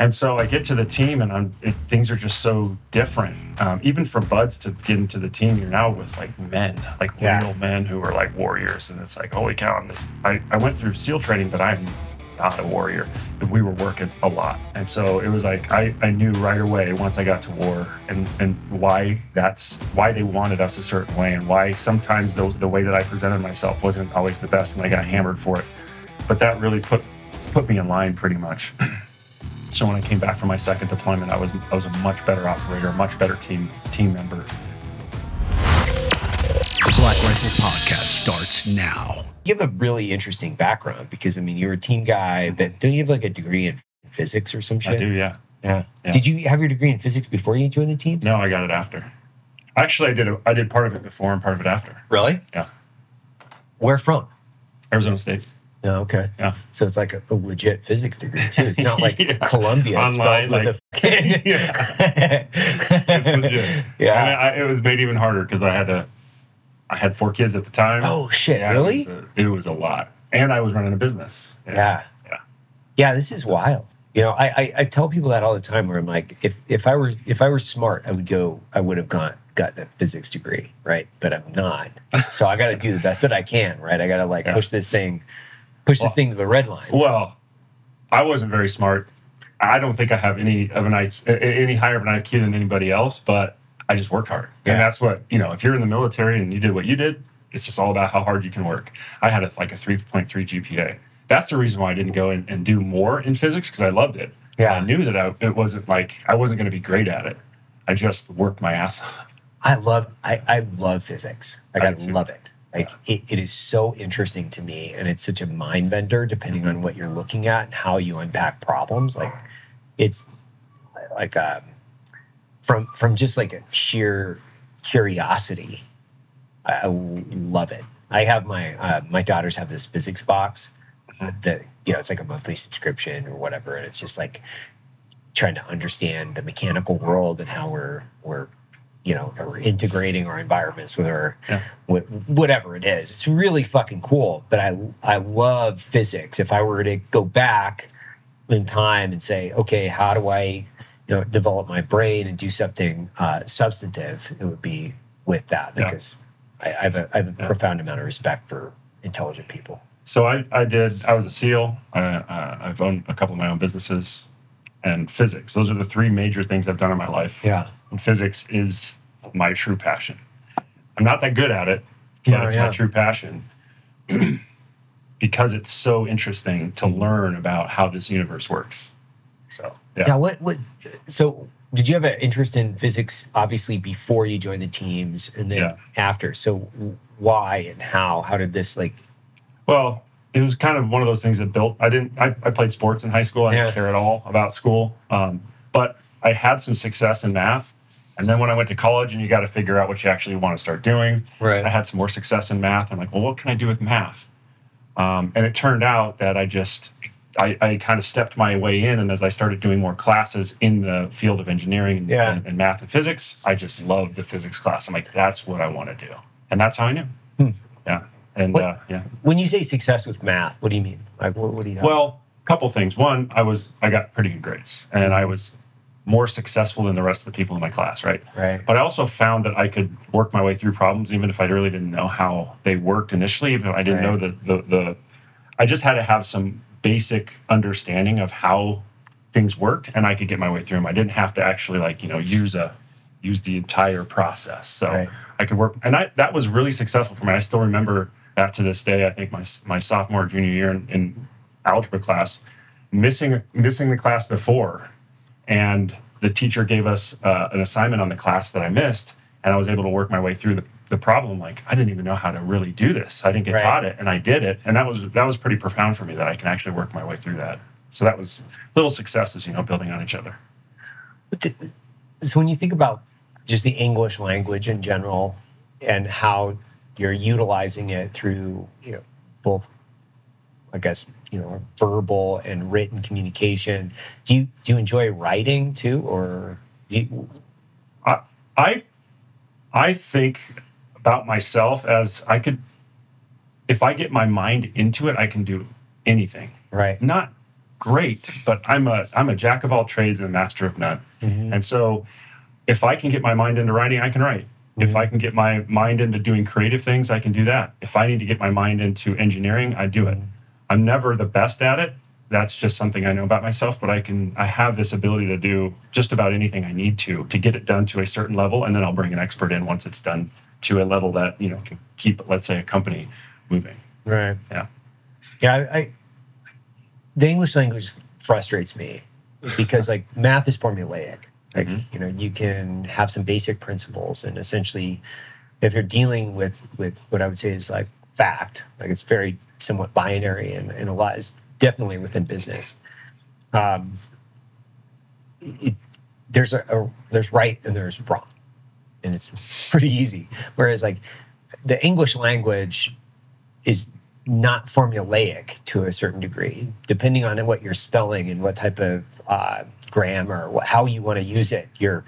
And so I get to the team, and I'm, it, things are just so different. Um, even for BUD/S to get into the team, you're now with like men, like Yeah. real men who are like warriors, and it's like, holy cow! I'm this. I, I went through SEAL training, but I'm not a warrior. We were working a lot, and so it was like I, I knew right away once I got to war, and and why that's why they wanted us a certain way, and why sometimes the the way that I presented myself wasn't always the best, and I got hammered for it. But that really put put me in line pretty much. So when I came back from my second deployment, I was I was a much better operator, a much better team team member. The Black Rifle Podcast starts now. You have a really interesting background because I mean you're a team guy, but don't you have like a degree in physics or some shit? I do, yeah. Yeah. Yeah. Did you have your degree in physics before you joined the team? No, I got it after. Actually, I did a, I did part of it before and part of it after. Really? Yeah, Where from? Arizona State. Oh, okay. Yeah. So it's like a, a legit physics degree too. It's not like Yeah. Columbia Online, spelled with a It's legit. Yeah. And I, it was made even harder because I had to. I had four kids at the time. Oh shit! Yeah, really? It was, a, it was a lot, and I was running a business. Yeah. Yeah. Yeah, this is wild. You know, I, I I tell people that all the time. Where I'm like, if if I were if I were smart, I would go. I would have gone gotten a physics degree, right? But I'm not. So I got to do the best that I can, right? I got to like Yeah. push this thing, push this thing to the red line. Well, I wasn't very smart. I don't think I have any of an IQ, any higher of an IQ than anybody else, but I just worked hard. Yeah. And that's what, you know, if you're in the military and you did what you did, it's just all about how hard you can work. I had a, like a 3.3 GPA. That's the reason why I didn't go in and do more in physics because I loved it. Yeah. I knew that I, it wasn't like I wasn't going to be great at it. I just worked my ass off. I love I, I love physics. Like I, I love it. Like it, it is so interesting to me and it's such a mind bender depending on what you're looking at and how you unpack problems. Like it's like um from from just like a sheer curiosity. I, I love it. I have my uh, my daughters have this physics box that you know it's like a monthly subscription or whatever, and it's just like trying to understand the mechanical world and how we're we're you know we're integrating our environments with our Yeah. with whatever it is. It's really fucking cool. But I I love physics. If I were to go back in time and say, okay, how do I you know develop my brain and do something uh, substantive? It would be with that Yeah. because I, I have a I have a profound amount of respect for intelligent people. So I, I did, I was a SEAL. I, uh, I've owned a couple of my own businesses and physics. Those are the three major things I've done in my life. Yeah. And physics is my true passion. I'm not that good at it, but Yeah, it's yeah. my true passion because it's so interesting to learn about how this universe works. So, yeah. Yeah. What? What? So, did you have an interest in physics? Obviously, before you joined the teams, and then Yeah. after. So, why and how? How did this like? Well, it was kind of one of those things that built. I didn't. I, I played sports in high school. I Yeah. didn't care at all about school. Um, but I had some success in math. And then when I went to college, and you got to figure out what you actually want to start doing. Right. I had some more success in math. I'm like, well, what can I do with math? Um, and it turned out that I just. I, I kind of stepped my way in, and as I started doing more classes in the field of engineering and, Yeah. and, and math and physics, I just loved the physics class. I'm like, that's what I want to do, and that's how I knew. Yeah, and What- uh, yeah. When you say success with math, what do you mean? Like, what, what do you? Well, a couple things. One, I was I got pretty good grades, and I was more successful than the rest of the people in my class, right? Right. But I also found that I could work my way through problems, even if I really didn't know how they worked initially. Even if I didn't know Right. the the the, I just had to have some basic understanding of how things worked, and I could get my way through them. I didn't have to actually like you know use a use the entire process. So Right. I could work, and I that was really successful for me. I still remember that to this day. I think my my sophomore junior year in, in algebra class, missing missing the class before, and the teacher gave us uh, an assignment on the class that I missed, and I was able to work my way through the, the problem. Like I didn't even know how to really do this. I didn't get Right. taught it, and I did it, and that was that was pretty profound for me that I can actually work my way through that. So that was little successes, you know, building on each other. So when you think about just the English language in general and how you're utilizing it through, you know, both, I guess, you know, verbal and written communication, do you do you enjoy writing too, or do you, I I I think about myself as I could if I get my mind into it, I can do anything. right? Not great, but I'm a I'm a jack of all trades and a master of none. Mm-hmm. And so if I can get my mind into writing, I can write. If I mm-hmm. can get my mind into doing creative things, I can do that. If I need to get my mind into engineering, I do it. Mm-hmm. I'm never the best at it. That's just something I know about myself, but I can I have this ability to do just about anything I need to to get it done to a certain level and then I'll bring an expert in once it's done to a level that, you know, can keep let's say a company moving. Right. Yeah. Yeah. I, I the English language frustrates me because like math is formulaic. Like you know, you can have some basic principles, and essentially, if you're dealing with with what I would say is like fact, like it's very somewhat binary, and, and a lot is definitely within business. Um, it, there's a, a there's right and there's wrong, and it's pretty easy. Whereas like the English language is not formulaic to a certain degree, depending on what you're spelling and what type of uh, grammar, how you want to use it. You're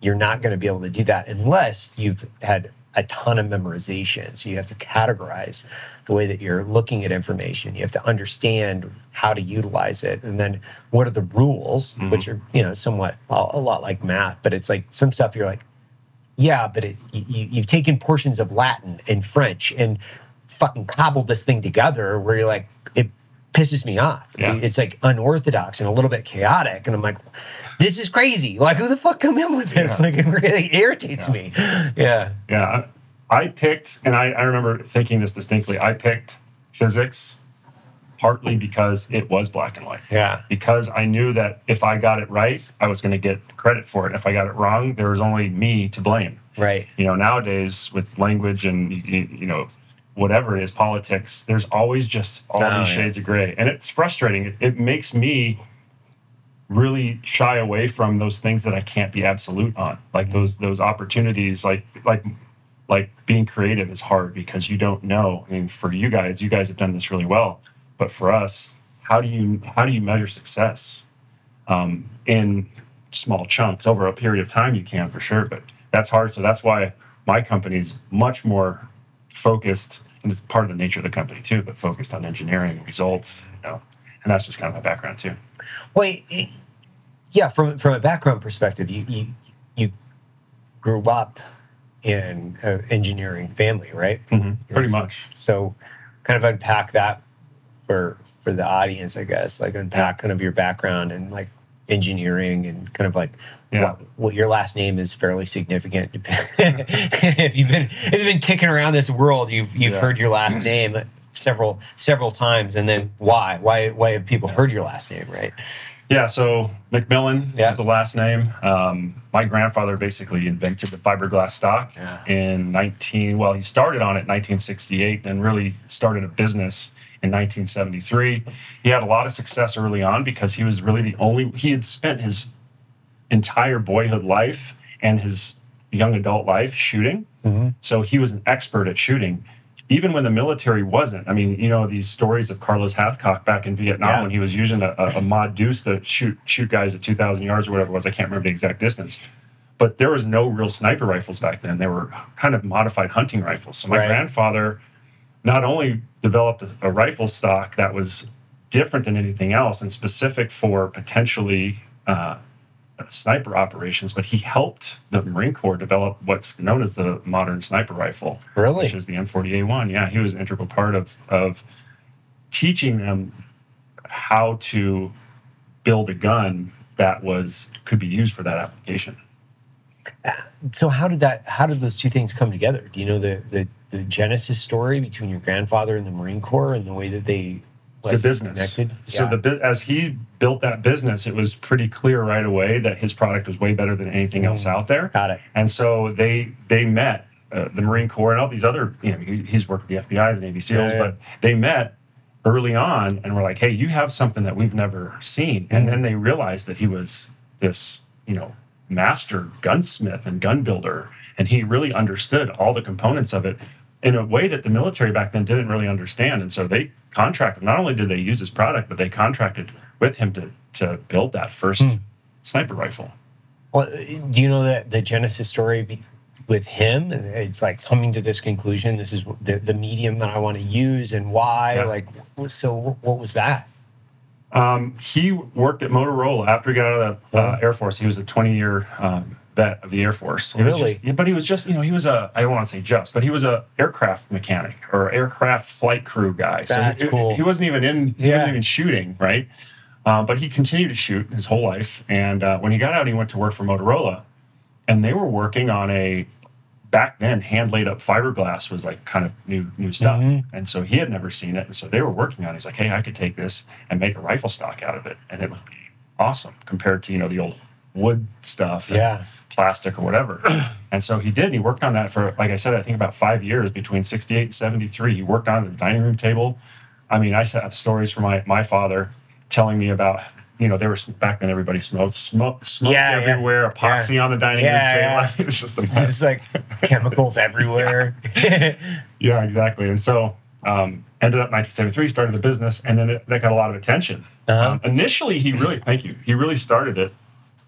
you're not going to be able to do that unless you've had a ton of memorization. So you have to categorize the way that you're looking at information. You have to understand how to utilize it, and then what are the rules, which are you know somewhat a, a lot like math, but it's like some stuff you're like, yeah, but it, you, you've taken portions of Latin and French and fucking cobbled this thing together where you're like, it pisses me off. Yeah. It's like unorthodox and a little bit chaotic. And I'm like, this is crazy. Like, who the fuck come in with this? Yeah. Like, it really irritates me. Yeah. Yeah, I, picked, and I, I remember thinking this distinctly. I picked physics partly because it was black and white. Yeah. Because I knew that if I got it right, I was going to get credit for it. If I got it wrong, there was only me to blame. Right. You know, nowadays with language and you know whatever it is, politics, there's always just all Oh, these yeah. shades of gray, and it's frustrating. It, it makes me really shy away from those things that I can't be absolute on, like those those opportunities, like like like being creative is hard because you don't know. I mean, for you guys, you guys have done this really well, but for us, how do you how do you measure success um, in small chunks over a period of time? You can for sure, but that's hard. So that's why my company is much more focused, and it's part of the nature of the company too, but focused on engineering results. You know, and that's just kind of my background too. Well, yeah, from from a background perspective, you you you grew up in an engineering family, right? Mm-hmm. Pretty much. So, kind of unpack that for for the audience, I guess. Like unpack kind of your background and like engineering and kind of like Yeah. what, what your last name is fairly significant. if you've been if you've been kicking around this world, you've you've Yeah. heard your last name several several times, and then why why why have people heard your last name, right? Yeah, so McMillan Yeah. is the last name. Um, my grandfather basically invented the fiberglass stock Yeah. in 19. Well, he started on it in 1968, and really started a business in 1973. He had a lot of success early on because he was really the only. He had spent his entire boyhood life and his young adult life shooting. So he was an expert at shooting. Even when the military wasn't, I mean, you know, these stories of Carlos Hathcock back in Vietnam Yeah. when he was using a, a, a Ma Deuce to shoot shoot guys at 2,000 yards or whatever it was. I can't remember the exact distance. But there was no real sniper rifles back then. They were kind of modified hunting rifles. So my Right. grandfather not only developed a, a rifle stock that was different than anything else and specific for potentially uh, Uh, sniper operations, but he helped the Marine Corps develop what's known as the modern sniper rifle, Really? which is the M40A1. Yeah, he was an integral part of of teaching them how to build a gun that was could be used for that application. Uh, so how did that? How did those two things come together? Do you know the the, the genesis story between your grandfather and the Marine Corps and the way that they like, the business. connected? So Yeah. the as he built that business, it was pretty clear right away that his product was way better than anything else out there. Got it. And so they they met uh, the Marine Corps and all these other. You know, he, he's worked with the FBI, the Navy SEALs, Yeah, yeah. but they met early on and were like, "Hey, you have something that we've never seen." And then they realized that he was this, you know, master gunsmith and gun builder, and he really understood all the components of it in a way that the military back then didn't really understand. And so they contracted. Not only did they use his product, but they contracted with him to to build that first Hmm. sniper rifle. Well, do you know that the genesis story with him? It's like coming to this conclusion. This is the, the medium that I want to use and why. Yeah. Like, so what was that? Um, he worked at Motorola after he got out of the uh, Air Force. He was a 20 year um, vet of the Air Force. Really? just- but he was just, you know, he was a, I don't want to say just, but he was a aircraft mechanic or aircraft flight crew guy. So That's he, cool. He wasn't even in, he Yeah. wasn't even shooting, right? Uh, but he continued to shoot his whole life. And uh, when he got out, he went to work for Motorola. And they were working on a, back then, hand laid up fiberglass was like kind of new new stuff. Mm-hmm. And so he had never seen it. And so they were working on it. He's like, hey, I could take this and make a rifle stock out of it. And it would be awesome compared to, you know, the old wood stuff. and Yeah. Plastic or whatever. and so he did. And he worked on that for, like I said, I think about five years between 68 and 73. He worked on the dining room table. I mean, I have stories from my, my father telling me about, you know, there was back then everybody smoked, smoke, smoke Yeah, yeah. everywhere, epoxy on the dining Yeah, room table. yeah. It's just a mess. It's like chemicals everywhere. Yeah, exactly. And so um, ended up 1973, started the business, and then it, that got a lot of attention. Uh-huh. Um, initially, he really, thank you, he really started it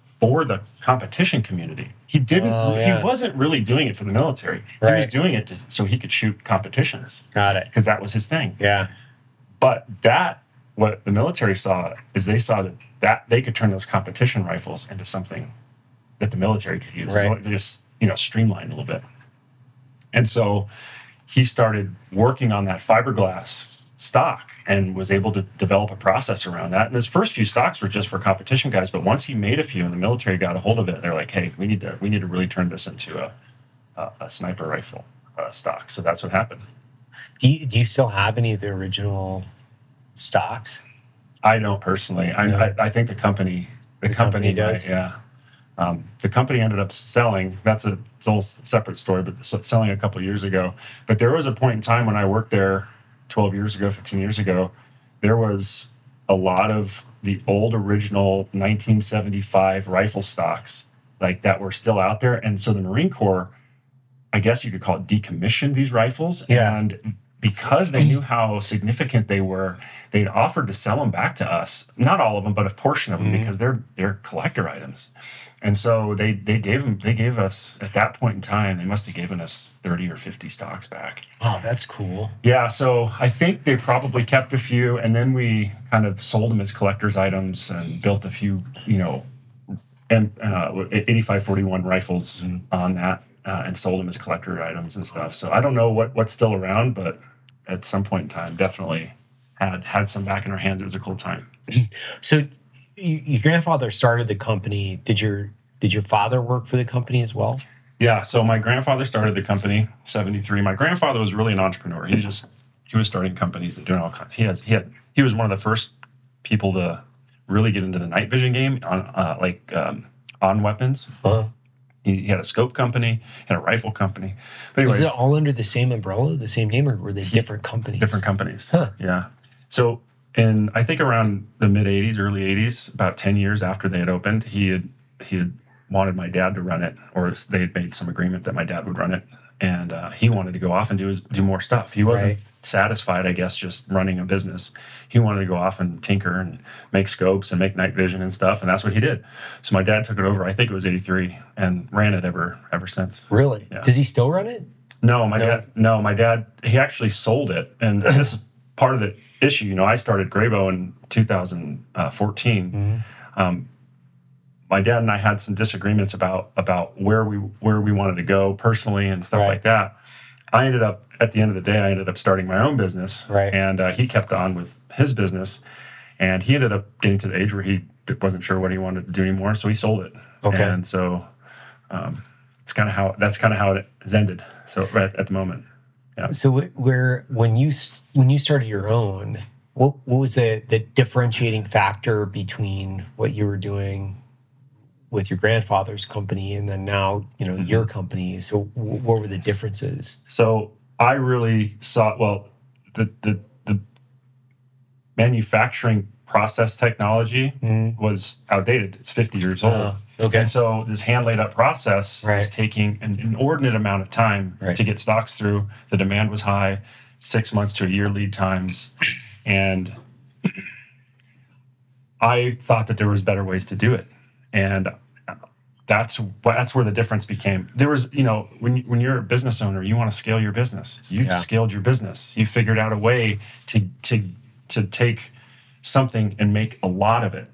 for the competition community. He didn't, Oh, yeah. he wasn't really doing it for the military. He was doing it to, so he could shoot competitions Got it. because that was his thing. Yeah. But that, what the military saw is they saw that, that they could turn those competition rifles into something that the military could use. So it just, you know, streamlined a little bit. And so he started working on that fiberglass stock and was able to develop a process around that. And his first few stocks were just for competition guys, but once he made a few and the military got a hold of it, they're like, "Hey, we need to we need to really turn this into a a, a sniper rifle uh, stock." So that's what happened. Do you, do you still have any of the original stocks? I don't personally. I, No. I, I think the company, the, The company, company does? yeah. Um, the company ended up selling. That's a, it's a whole separate story, but selling a couple years ago. But there was a point in time when I worked there, twelve years ago, fifteen years ago. There was a lot of the old original 1975 rifle stocks like that were still out there, and so the Marine Corps, I guess you could call it, decommissioned these rifles. Yeah. And because they knew how significant they were, they'd offered to sell them back to us. Not all of them, but a portion of them, because they're they're collector items. And so they they gave them they gave us at that point in time they must have given us thirty or fifty stocks back. Oh, that's cool. Yeah, so I think they probably kept a few, and then we kind of sold them as collector's items and built a few, you know, uh, 8541 rifles on that uh, and sold them as collector items and stuff. So I don't know what what's still around, but at some point in time, definitely had had some back in our hands. It was a cool time. So, you, your grandfather started the company. Did your did your father work for the company as well? Yeah, so my grandfather started the company 73. My grandfather was really an entrepreneur. He just he was starting companies that doing all kinds. He has he had he was one of the first people to really get into the night vision game on uh, like um, on weapons. Huh? He, he had a scope company and a rifle company. But Was it all under the same umbrella, the same name, or were they different companies? different companies. Huh. Yeah. So in I think around the mid '80s, early '80s, about 10 years after they had opened, he had he had wanted my dad to run it, or they had made some agreement that my dad would run it, and uh, he wanted to go off and do his, do more stuff. He wasn't Right. satisfied, I guess, just running a business. He wanted to go off and tinker and make scopes and make night vision and stuff, and that's what he did. So my dad took it over. I think it was '83, and ran it ever ever since. Really? Yeah. Does he still run it? No, my No? dad. No, my dad. He actually sold it, and this is part of the issue. You know, I started Grayboe in 2014. Um, my dad and I had some disagreements about about where we where we wanted to go personally and stuff Right. like that. I ended up at the end of the day, I ended up starting my own business, Right. and uh, he kept on with his business, and he ended up getting to the age where he wasn't sure what he wanted to do anymore, so he sold it. Okay. and so um, it's kind of how that's kind of how it has ended. So right at the moment. yeah. So where when you when you started your own, what what was the the differentiating factor between what you were doing with your grandfather's company and then now you know Mm-hmm. your company? So wh- what were the differences? So I really saw well the the the manufacturing process technology was outdated. It's 50 years old. Oh, okay. And so this hand laid up process Right. is taking an inordinate amount of time Right. to get stocks through. The demand was high, six months to a year lead times. And I thought that there was better ways to do it. And that's that's where the difference became. There was, you know, when when you're a business owner, you want to scale your business. You've Yeah. scaled your business. You figured out a way to to to take something and make a lot of it.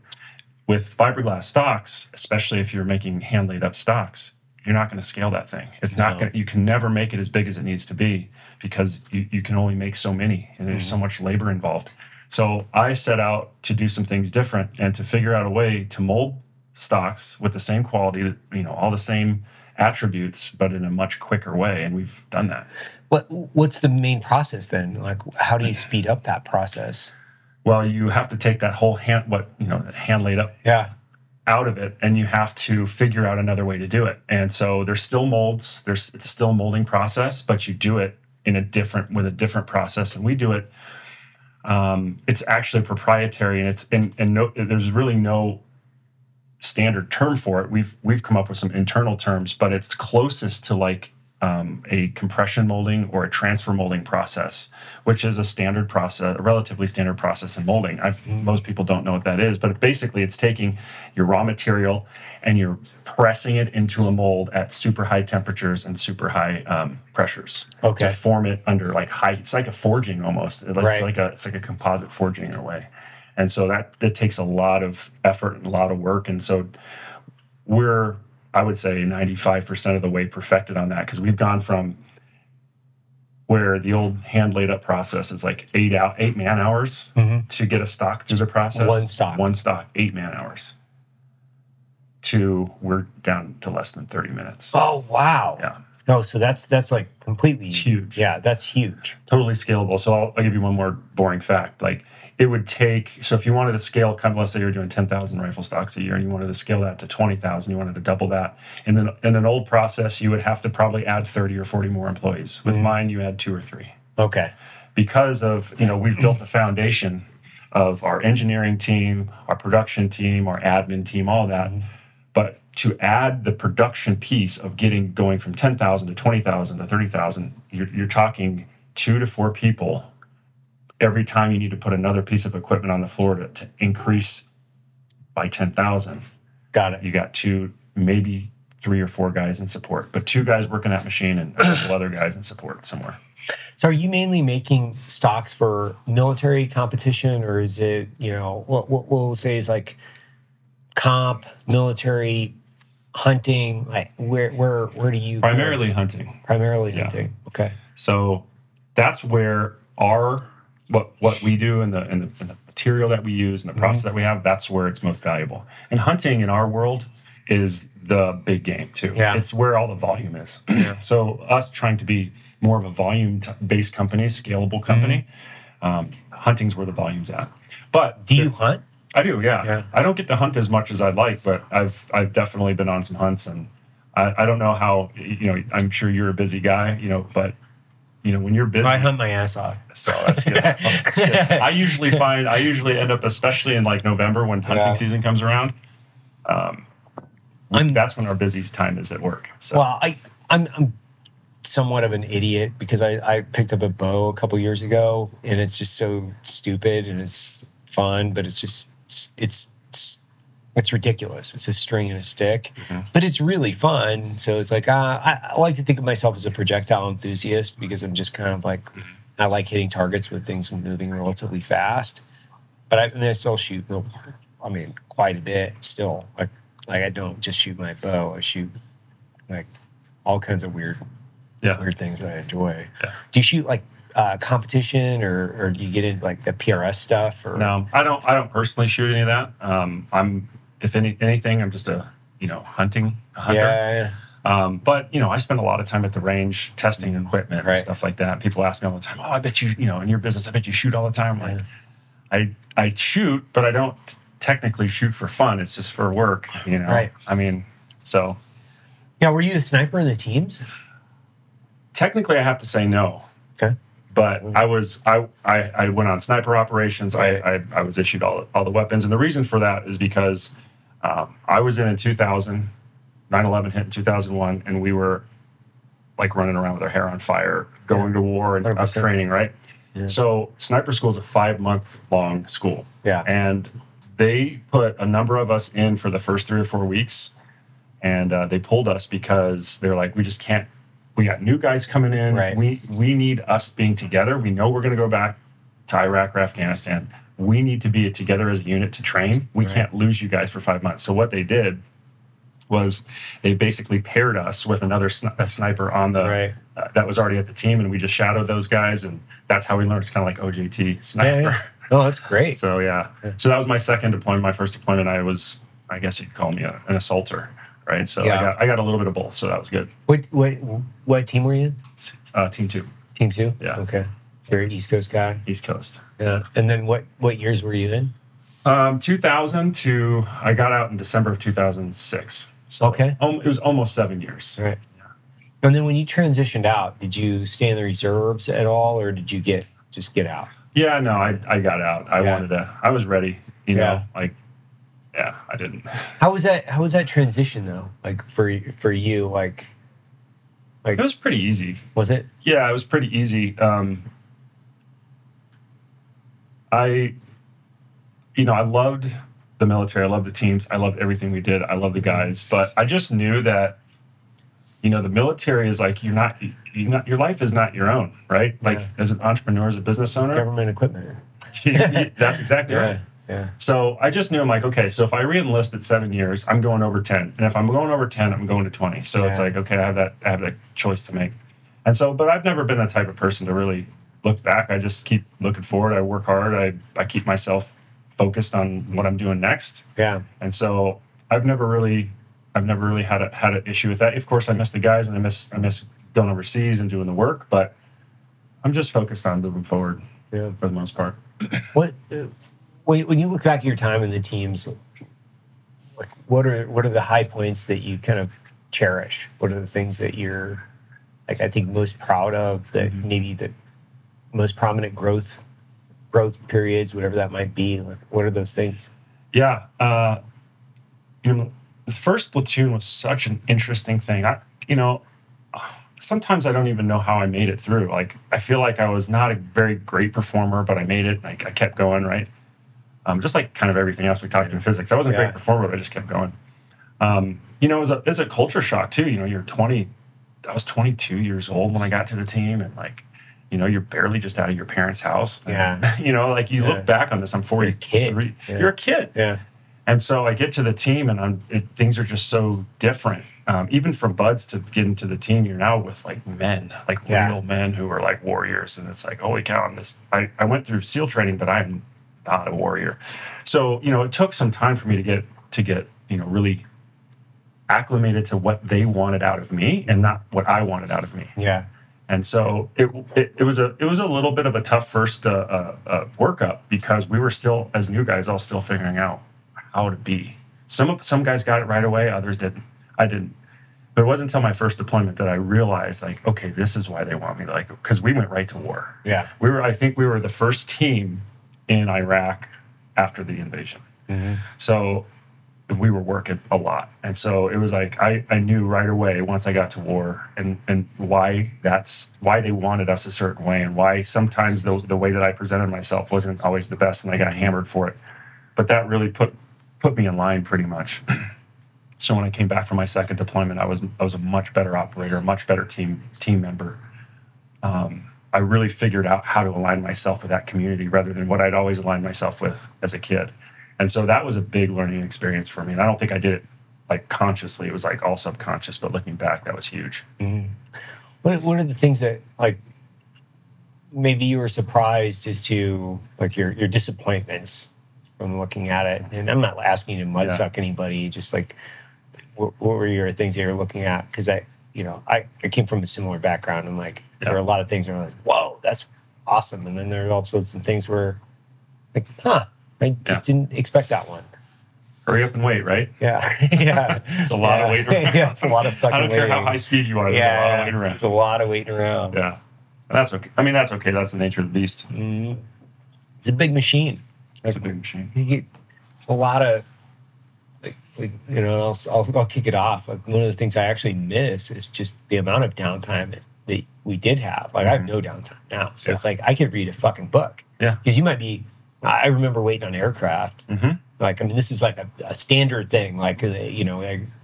With fiberglass stocks, especially if you're making hand laid up stocks, you're not going to scale that thing. It's not going you can never make it as big as it needs to be because you, you can only make so many and there's so mm-hmm. much labor involved. So I set out to do some things different and to figure out a way to mold stocks with the same quality, you know, all the same attributes, but in a much quicker way. And we've done that. What What's the main process then? Like, how do you speed up that process? Well, you have to take that whole hand, what, you know, hand laid up Yeah. out of it and you have to figure out another way to do it. And so there's still molds, there's it's still a molding process, but you do it in a different with a different process and we do it um, it's actually proprietary and it's and, and no there's really no standard term for it. We've we've come up with some internal terms, but it's closest to like um, a compression molding or a transfer molding process, which is a standard process, a relatively standard process in molding. I, most people don't know what that is, but basically, it's taking your raw material and you're pressing it into a mold at super high temperatures and super high um, pressures Okay. to form it under like high. It's like a forging almost. It's Right. like a it's like a composite forging in a way, and so that that takes a lot of effort and a lot of work, and so we're I would say 95% of the way perfected on that because we've gone from where the old hand laid up process is like eight out eight man hours mm-hmm. to get a stock through the process. one stock. One stock, eight man hours. To we're down to less than 30 minutes. Oh wow. Yeah. No, so that's that's like completely It's huge. Yeah, that's huge. totally scalable. So I'll, I'll give you one more boring fact. Like it would take, so if you wanted to scale, come, let's say you're doing 10,000 rifle stocks a year and you wanted to scale that to 20,000, you wanted to double that. And then in an old process, you would have to probably add 30 or 40 more employees. With mm-hmm. mine, you add two or three Okay. because of, you know, we've built a foundation of our engineering team, our production team, our admin team, all that. Mm-hmm. But to add the production piece of getting going from 10,000 to 20,000 to 30,000, you're, you're talking two to four people every time you need to put another piece of equipment on the floor to, to increase by 10,000. Got it. You got two, maybe three or four guys in support, but two guys working that machine and a couple other guys in support somewhere. So are you mainly making stocks for military competition or is it, you know, what what we'll say is like comp, military, hunting, like where where where do you Primarily hunting. primarily Yeah. hunting. Okay. So that's where our what what we do and the and the, and the material that we use and the process that we have, that's where it's most valuable. And hunting in our world is the big game too. Yeah. It's where all the volume is. Yeah. so us trying to be more of a volume t- based company, scalable company, um, hunting's where the volume's at. But Do you hunt? I do, yeah. Yeah. I don't get to hunt as much as I'd like, but I've I've definitely been on some hunts, and I, I don't know how you know. I'm sure you're a busy guy, you know, but you know when you're busy, I hunt my ass off. so that's good. that's good. I usually find I usually end up, especially in like November when hunting Yeah. season comes around. Um, I'm- that's when our busiest time is at work. So Well, I I'm I'm somewhat of an idiot because I I picked up a bow a couple years ago and it's just so stupid and it's fun, but it's just it's it's ridiculous. It's a string and a stick, but it's really fun. So it's like uh, I, I like to think of myself as a projectile enthusiast because I'm just kind of like I like hitting targets with things moving relatively fast. But I, I mean, I still shoot. real- I mean, quite a bit still. Like like I don't just shoot my bow. I shoot like all kinds of weird yeah, weird things that I enjoy. Yeah. Do you shoot like uh, competition or or do you get into like the PRS stuff or no, I don't. I don't personally shoot any of that. Um, I'm if any anything, I'm just a you know hunting a hunter. yeah, Um, but you know, I spend a lot of time at the range testing equipment Mm-hmm. Right. and stuff like that. People ask me all the time, "Oh, I bet you, you know, in your business, I bet you shoot all the time." I'm like, I I shoot, but I don't technically shoot for fun. It's just for work, you know. Right. I mean, so yeah. Were you a sniper in the teams? technically, I have to say no. Okay. But I was I, I I went on sniper operations. I, I I was issued all all the weapons, and the reason for that is because um, I was in in 2000, 9/11 hit in 2001, and we were like running around with our hair on fire, going to war and up 100%. training, right? So sniper school is a five month long school. Yeah. And they put a number of us in for the first three or four weeks, and uh, they pulled us because they're like, we just can't. We got new guys coming in. Right. We we need us being together. We know we're going to go back to Iraq or Afghanistan. We need to be together as a unit to train. We Right. can't lose you guys for five months. So what they did was they basically paired us with another sni- sniper on the Right. uh, that was already at the team, and we just shadowed those guys, and that's how we learned. It's kind of like OJT sniper. Yeah, yeah. No, that's great. So yeah. so that was my second deployment. My first deployment, I was, I guess you'd call me a, an assaulter, right? So Yeah. I got I got a little bit of both, so that was good. What what what team were you in? Uh, team two, Team two. Yeah. Okay. So you're an East Coast guy. East Coast. Yeah. And then what what years were you in? Um, 2000 to I got out in December of 2006. So Okay. um, it was almost seven years. Right. And then when you transitioned out, did you stay in the reserves at all, or did you get just get out? Yeah, no, I, I got out. I Yeah. wanted to. I was ready. You know, Yeah. like yeah, I didn't. How was that? How was that transition though? Like for for you, like It was pretty easy. was it? Yeah, it was pretty easy. Um, I, you know, I loved the military. I loved the teams. I loved everything we did. I loved the guys. But I just knew that, you know, the military is like you're not, you're not your life is not your own, right? Like Yeah. as an entrepreneur, as a business owner, Government equipment. that's exactly right. Yeah. So I just knew I'm like, okay, so if I re-enlist at seven years, I'm going over 10. And if I'm going over 10, I'm going to 20. So it's like, okay, I have that I have that choice to make. And so, but I've never been the type of person to really look back. I just keep looking forward. I work hard. I, I keep myself focused on what I'm doing next. Yeah. And so I've never really I've never really had a had an issue with that. Of course I miss the guys and I miss I miss going overseas and doing the work, but I'm just focused on moving forward Yeah. for the most part. What uh, when when you look back at your time in the teams, like what are what are the high points that you kind of cherish? What are the things that you're like I think most proud of that maybe the most prominent growth growth periods, whatever that might be. Like what are those things? Yeah. Uh, you know, the first platoon was such an interesting thing. I, you know, sometimes I don't even know how I made it through. Like, I feel like I was not a very great performer, but I made it. Like, I kept going, right? Um, just like kind of everything else we talked in physics. I wasn't a great performer, but I just kept going. Um, you know, it was a, it's a culture shock too. You know, you're 20, I was 22 years old when I got to the team, and like, you know, you're barely just out of your parents' house. And, Yeah. you know, like you Yeah. look back on this, I'm 43. kid. Yeah. You're a kid. Yeah. And so I get to the team, and I'm, it, things are just so different. Um, even from BUD/S to getting to the team, you're now with like men, like Yeah. real men who are like warriors, and it's like, holy cow! And this, I, I went through SEAL training, but I'm not a warrior. So you know, it took some time for me to get to get you know really acclimated to what they wanted out of me, and not what I wanted out of me. Yeah. And so it, it, it was a it was a little bit of a tough first uh, uh, uh, workup because we were still as new guys all still figuring out how to be. Some some guys got it right away, others didn't. I didn't. But it wasn't until my first deployment that I realized like, okay, this is why they want me like because we went right to war. Yeah. We were I think we were the first team in Iraq after the invasion. So we were working a lot. And so it was like I, I knew right away once I got to war and, and why that's why they wanted us a certain way and why sometimes the, the way that I presented myself wasn't always the best and I got hammered for it. But that really put put me in line pretty much. so when I came back from my second deployment, I was I was a much better operator, a much better team team member. Um, I really figured out how to align myself with that community rather than what I'd always aligned myself with as a kid. And so that was a big learning experience for me. And I don't think I did it like consciously. It was like all subconscious, but looking back, that was huge. Mm-hmm. What what are the things that like maybe you were surprised as to like your your disappointments from looking at it? And I'm not asking you to mudsuck Yeah. anybody, just like what, what were your things that you were looking at? Because I, you know, I, I came from a similar background and like there are a lot of things that are like, whoa, that's awesome. And then there are also some things where like, huh, I just didn't expect that one. Hurry up and wait, right? Yeah. yeah. It's a lot yeah. of waiting around. yeah, it's a lot of fucking I don't care how high speed you are. There's yeah, a lot of waiting around. It's a lot of waiting around. Yeah. And that's okay. I mean, that's okay. That's the nature of the beast. Mm. It's a big machine. It's a big machine. you get it's a lot of like, like you know I'll, I'll I'll kick it off like one of the things I actually miss is just the amount of downtime that we did have like I have no downtime now so Yeah. it's like I could read a fucking book Yeah. because you might be I remember waiting on aircraft Mhm. like I mean this is like a, a standard thing like uh, you know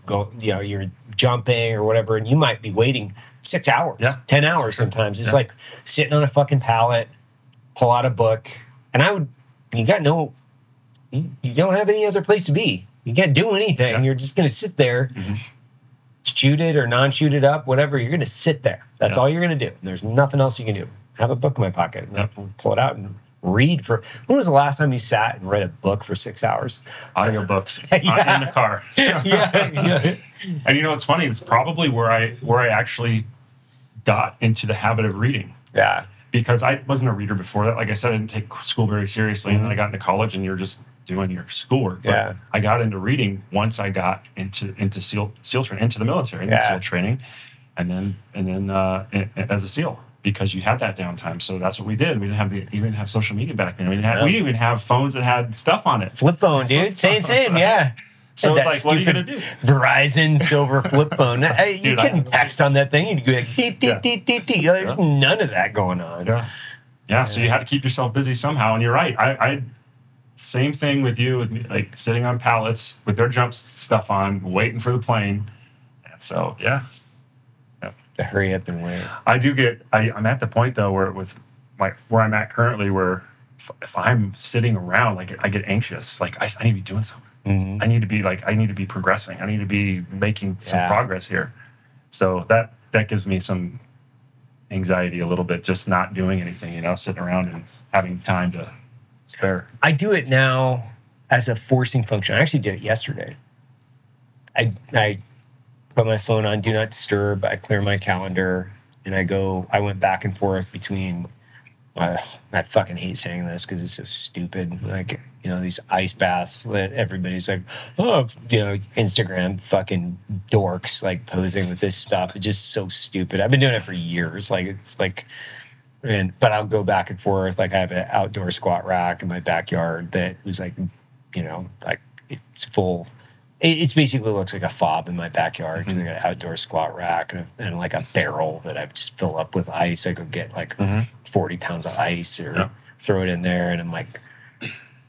go you know you're jumping or whatever and you might be waiting six hours Yeah. ten hours sure. sometimes it's Yeah. like sitting on a fucking pallet pull out a book and I would you got no, you, you don't have any other place to be. You can't do anything. Yeah. You're just gonna sit there, shoot it or non-shoot it up, whatever. You're gonna sit there. That's all you're gonna do. There's nothing else you can do. Have a book in my pocket. Yeah. Pull it out and read for. When was the last time you sat and read a book for six hours? Audiobooks Yeah. In the car. yeah, yeah. And you know what's funny? It's probably where I where I actually got into the habit of reading Yeah. because I wasn't a reader before that. Like I said, I didn't take school very seriously, and then I got into college, and you're just doing your schoolwork. But Yeah. I got into reading once I got into into SEAL SEAL training, into the military, Yeah. SEAL training, and then and then uh, as a SEAL because you had that downtime. So that's what we did. We didn't have the we didn't have social media back then. We didn't have, we didn't even have phones that had stuff on it. Flip phone, dude. Same, phones, same. right? Yeah. So And it's like, what are you stupid gonna do? Verizon silver flip phone. Hey, you Dude, couldn't text on that thing. You'd go like, deet, deet, Yeah. deet, deet, deet. There's none of that going on. Yeah. Yeah. So you had to keep yourself busy somehow. And you're right. I, I same thing with you, with me, like sitting on pallets with their jump stuff on, waiting for the plane. And so, yeah, To hurry up and wait. I do get, I, I'm at the point though where with my, where I'm at currently, where if, if I'm sitting around, like I get anxious, like I, I need to be doing something. Mhm. I need to be like, I need to be progressing. I need to be making some Yeah. progress here. So that, that gives me some anxiety a little bit, just not doing anything, you know, sitting around and having time to spare. I do it now as a forcing function. I actually did it yesterday. I I put my phone on do not disturb. I clear my calendar and I go. I went back and forth between. Uh, I fucking hate saying this because it's so stupid. Like you know these ice baths that everybody's like, oh, you know, Instagram fucking dorks like posing with this stuff. It's just so stupid. I've been doing it for years. Like it's like and but I'll go back and forth. Like I have an outdoor squat rack in my backyard that was like, you know, like it's full. It, it's basically looks like a fob in my backyard because I mm-hmm. got an outdoor squat rack and, and like a barrel that I just fill up with ice. I go get like mm-hmm. forty pounds of ice or Yeah. throw it in there, and I'm like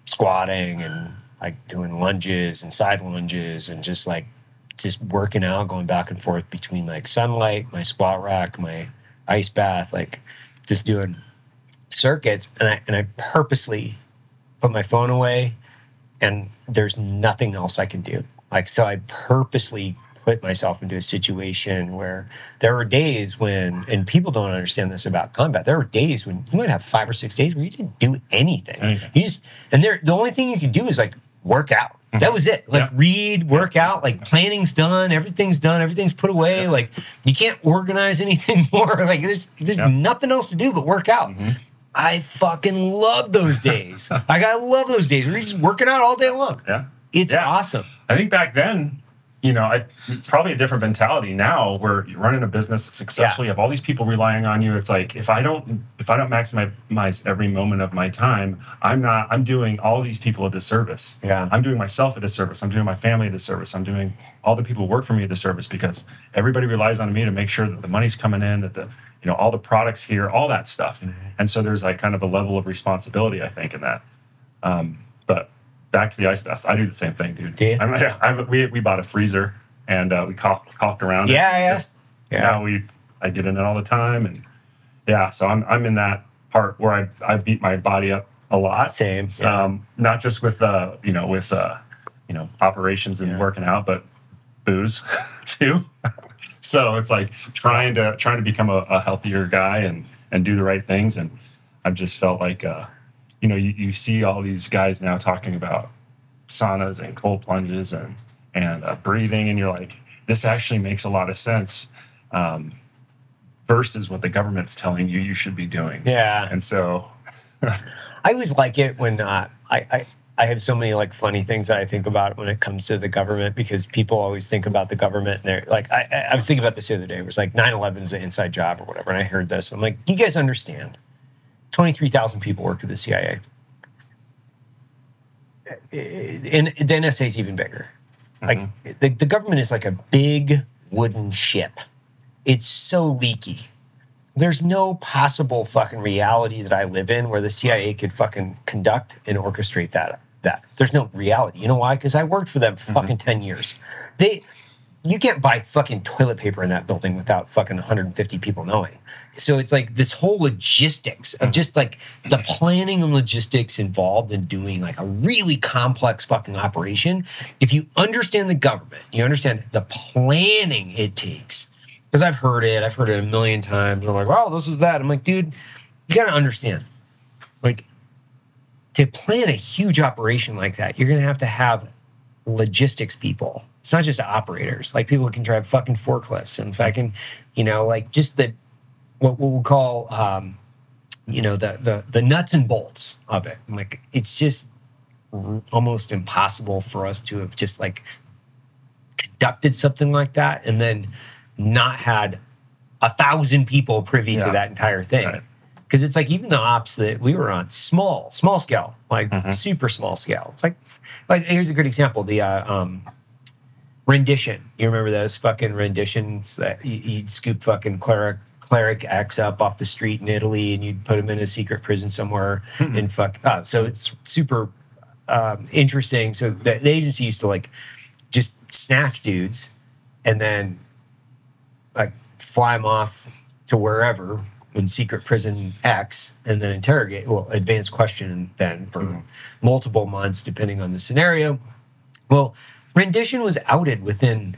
squatting and like doing lunges and side lunges and just like just working out, going back and forth between like sunlight, my squat rack, my ice bath, like just doing circuits. And I and I purposely put my phone away and there's nothing else I can do. Like so I purposely put myself into a situation where there are days when and people don't understand this about combat. There are days when you might have five or six days where you didn't do anything. Anything. You just and there the only thing you can do is like work out. Mm-hmm. That was it. Like Yeah. read, work out, like planning's done, everything's done, everything's put away. Like you can't organize anything more. Like there's there's Yeah. nothing else to do but work out. Mm-hmm. I fucking love those days. like I love those days where you're just working out all day long. Yeah. It's Yeah. awesome. I think back then, you know, I, it's probably a different mentality now where you're running a business successfully, you have all these people relying on you. It's like if I don't if I don't maximize every moment of my time, I'm not I'm doing all these people a disservice. Yeah. I'm doing myself a disservice. I'm doing my family a disservice. I'm doing all the people who work for me a disservice because everybody relies on me to make sure that the money's coming in, that the you know, all the products here, all that stuff. And so there's like kind of a level of responsibility, I think, in that. Um, but back to the ice bath. I do the same thing, dude. Do? I'm, yeah, I've, we we bought a freezer and uh, we coughed, coughed around. it. Yeah, yeah. Just, Yeah. Now we I get in it all the time, and yeah, so I'm I'm in that part where I I beat my body up a lot. Same. Yeah. Um, not just with uh you know with uh you know operations and Yeah. working out, but booze too. so it's like trying to trying to become a, a healthier guy and and do the right things, and I've just felt like uh you know you, you see all these guys now talking about saunas and cold plunges and and uh, breathing, and you're like, this actually makes a lot of sense. Um, versus what the government's telling you you should be doing. yeah. And so, I always like it when uh, I, I I have so many like funny things that I think about when it comes to the government because people always think about the government and they're like I, I- I was thinking about this the other day. It was like 9-11 is an inside job or whatever, and I heard this. I'm like, you guys understand? Twenty three thousand people work at the CIA. And the NSA is even bigger. Like mm-hmm. the, the government is like a big wooden ship. It's so leaky there's no possible fucking reality that I live in where the CIA could fucking conduct and orchestrate that. That there's no reality. You know why? Because I worked for them for mm-hmm. fucking ten years. They you can't buy fucking toilet paper in that building without fucking 150 people knowing. So it's like this whole logistics of mm. just like the planning and logistics involved in doing like a really complex fucking operation. If you understand the government, you understand the planning it takes. Because I've heard it, I've heard it a million times. I'm like, well, this is that. I'm like, dude, you got to understand. Like, to plan a huge operation like that, you're going to have to have logistics people. It's not just operators, like people who can drive fucking forklifts and fucking, you know, like just the what, we'll call, um, you know, the the the nuts and bolts of it. Like, it's just almost impossible for us to have just like conducted something like that and then not had a thousand people privy to that entire thing Right. because it's like even the ops that we were on small small scale like Mm-hmm. super small scale it's like like here's a good example the uh, um rendition. You remember those fucking renditions that you, you'd scoop fucking cleric cleric x up off the street in italy and you'd put him in a secret prison somewhere and fuck uh, so it's super um, interesting. So the, the agency used to like just snatch dudes and then like fly them off to wherever in secret prison X and then interrogate, well, advanced question then for multiple months, depending on the scenario. Well, rendition was outed within,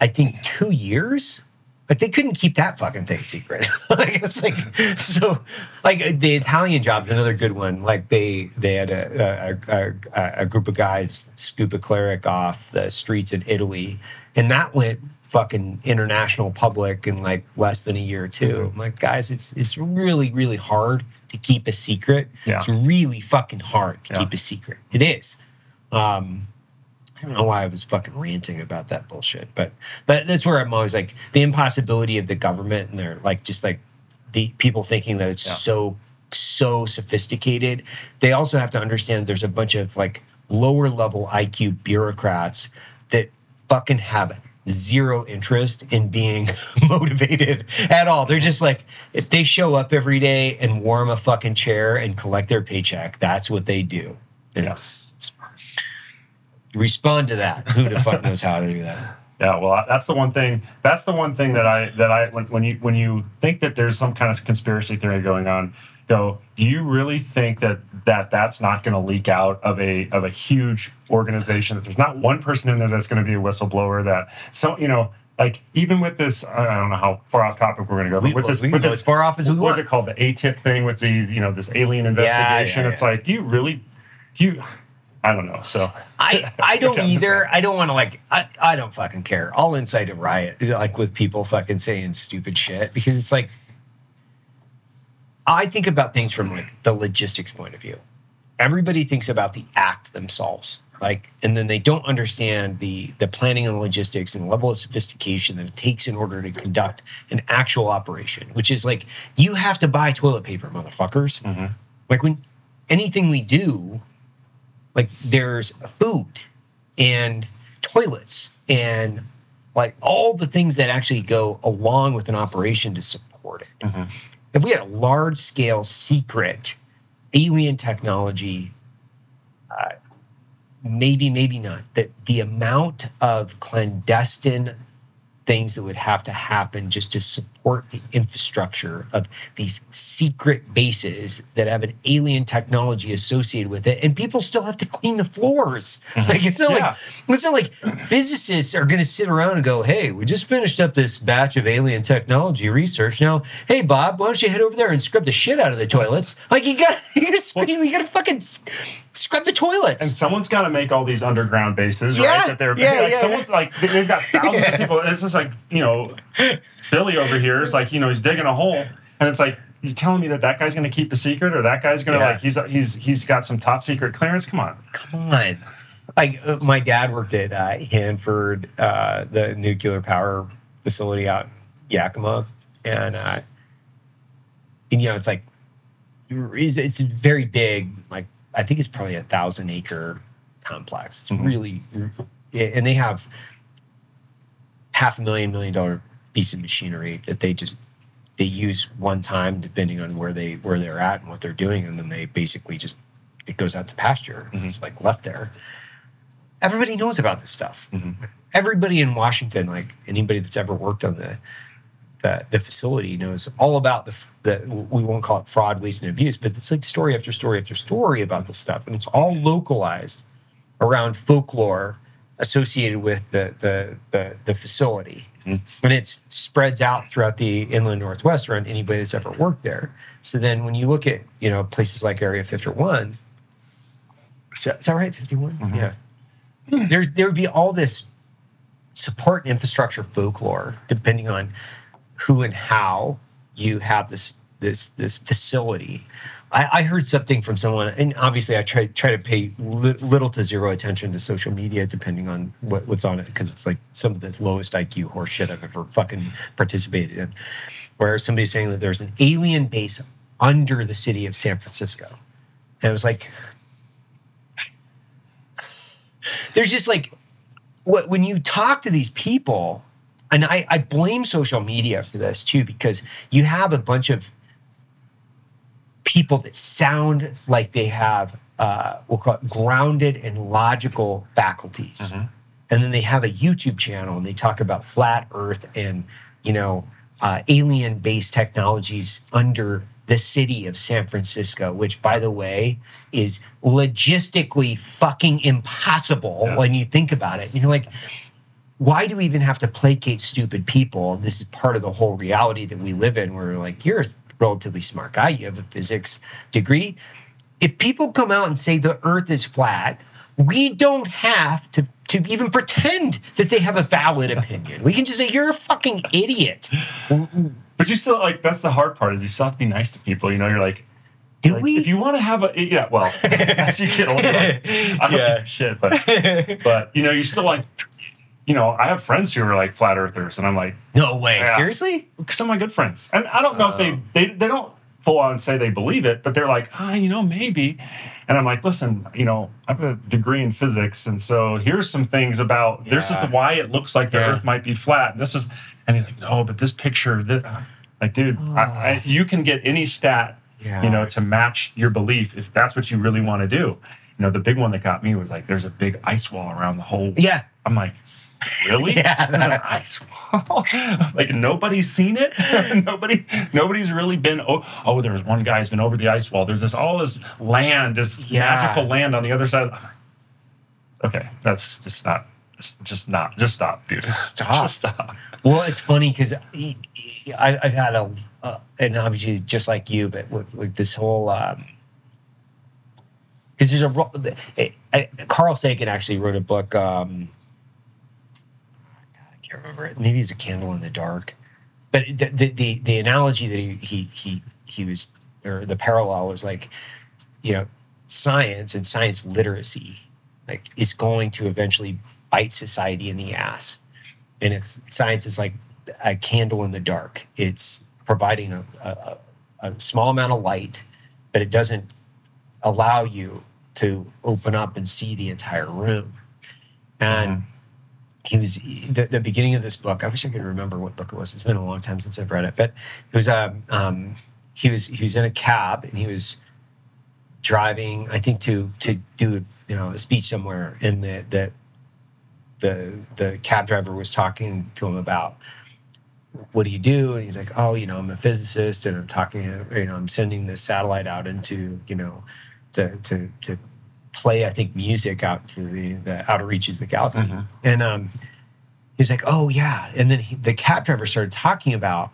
I think, two years. Like they couldn't keep that fucking thing secret. like it's like so, like the Italian job's another good one. Like they they had a a, a, a group of guys scoop a cleric off the streets in Italy, and that went fucking international public in like less than a year or 2 I'm like, guys, it's it's really really hard to keep a secret. Yeah. It's really fucking hard to Yeah. keep a secret. It is. Um, I don't know why I was fucking ranting about that bullshit, but that, that's where I'm always like the impossibility of the government and they're like just like the people thinking that it's Yeah. so so sophisticated. They also have to understand there's a bunch of like lower level IQ bureaucrats that fucking have zero interest in being motivated at all. They're just like if they show up every day and warm a fucking chair and collect their paycheck, that's what they do. Yeah. Respond to that. Who the fuck knows how to do that? Yeah, well, that's the one thing. That's the one thing that I that I when, when you when you think that there's some kind of conspiracy theory going on, go. Do you really think that that that's not going to leak out of a of a huge organization? That there's not one person in there that's going to be a whistleblower. That so you know, like even with this, I don't know how far off topic we're going to go, but We- with this, with this as far off as we what was want. it called? The ATIP thing with the you know this alien investigation. yeah, it's yeah. like, do you really? Do you? I don't know. So I, I don't Okay, I'm just either. I don't want to like I, I don't fucking care. I'll incite a riot like with people fucking saying stupid shit because it's like I think about things from like the logistics point of view. Everybody thinks about the act themselves. Like and then they don't understand the the planning and the logistics and the level of sophistication that it takes in order to conduct an actual operation, which is like you have to buy toilet paper, motherfuckers. Mm-hmm. Like when anything we do, like there's food and toilets and like all the things that actually go along with an operation to support it. If we had a large scale secret alien technology, uh, maybe, maybe not, that the amount of clandestine things that would have to happen just to support the infrastructure of these secret bases that have an alien technology associated with it and people still have to clean the floors. Mm-hmm. Like it's not Yeah. like it's not like physicists are going to sit around and go hey we just finished up this batch of alien technology research. Now hey bob why don't you head over there and scrub the shit out of the toilets? Like you got you got to you got to fucking scrub the toilets And someone's got to make all these underground bases, Yeah, right? That they're yeah, like yeah, someone's like they- they've got thousands of people. It's just like you know, Billy over here is like you know he's digging a hole, and it's like you telling me that that guy's going to keep a secret, or that guy's going to Yeah. like he's he's he's got some top secret clearance. Come on, come on. Like uh, my dad worked at uh, Hanford, uh, the nuclear power facility out in Yakima, and uh, and you know it's like it's, it's very big. Like I think it's probably a thousand acre complex. It's mm-hmm. really, and they have half a million million dollar piece of machinery that they just they use one time depending on where they where they're at and what they're doing and then they basically just it goes out to pasture. Mm-hmm. It's like left there. Everybody knows about this stuff. Mm-hmm. Everybody in Washington, like anybody that's ever worked on the the, the facility knows all about the, the we won't call it fraud, waste, and abuse, but it's like story after story after story about this stuff, and it's all localized around folklore associated with the the the, the facility, mm-hmm. and it spreads out throughout the inland northwest around anybody that's ever worked there. So then, when you look at you know places like Area Fifty One, is that, is that right? Fifty mm-hmm. Yeah. There's there would be all this support infrastructure folklore depending on who and how you have this this this facility. I, I heard something from someone, and obviously I try try to pay li- little to zero attention to social media, depending on what, what's on it, because it's like some of the lowest IQ horseshit I've ever fucking participated in. Where somebody's saying that there's an alien base under the city of San Francisco, and it was like, there's just like what when you talk to these people and I, I blame social media for this too because you have a bunch of people that sound like they have uh, we'll call it grounded and logical faculties. And then they have a youtube channel and they talk about flat earth and you know uh, alien based technologies under the city of san francisco which by the way is logistically fucking impossible Yeah. when you think about it. You know, like why do we even have to placate stupid people? This is part of the whole reality that we live in, where we're like, you're a relatively smart guy, you have a physics degree. If people come out and say the earth is flat, we don't have to, to even pretend that they have a valid opinion. We can just say, you're a fucking idiot. But you still like that's the hard part is you still have to be nice to people. You know, you're like, Do like, we? if you want to have a yeah, well, as you get older, I don't Yeah. give a shit, but but you know, you still like, you know, I have friends who are like flat earthers, and I'm like, no way. Yeah. Seriously? some of my good friends, and I don't know if Oh. they they they don't full on say they believe it, but they're like, ah, you know, maybe. And I'm like, listen, you know, I have a degree in physics, and so here's some things about this is the why it looks like the Yeah. Earth might be flat. And this is, and he's like, no, but this picture, that, like, dude, I, I, you can get any stat, Yeah. you know, to match your belief if that's what you really want to do. You know, the big one that got me was like, there's a big ice wall around the whole. Yeah. I'm like, really? Yeah. There's an ice wall. like nobody's seen it. Nobody, nobody's really been. Oh, oh, there's one guy who's been over the ice wall. There's this all this land, this Yeah. magical land on the other side. Okay, that's just not. Just, not. Just stop, dude. Just stop. just stop. Well, it's funny because I've had a, uh, and obviously just like you, but with, with this whole, because there's a, eh, Carl Sagan actually wrote a book. Um, can't remember it. Maybe it's a candle in the dark. But the the the, the analogy that he, he he was, or the parallel was like, you know, science and science literacy, like is going to eventually bite society in the ass and it's science is like a candle in the dark. It's providing a, a, a small amount of light, but it doesn't allow you to open up and see the entire room. And mm-hmm. He was the, the beginning of this book. I wish I could remember what book it was. It's been a long time since I've read it, but it was um, um he was he was in a cab and he was driving. I think to to do you know a speech somewhere, and the the the the cab driver was talking to him about what do you do and he's like oh you know i'm a physicist and i'm talking you know i'm sending this satellite out into you know to to to play i think music out to the the outer reaches of the galaxy. And um he was like oh yeah. And then he, the cab driver started talking about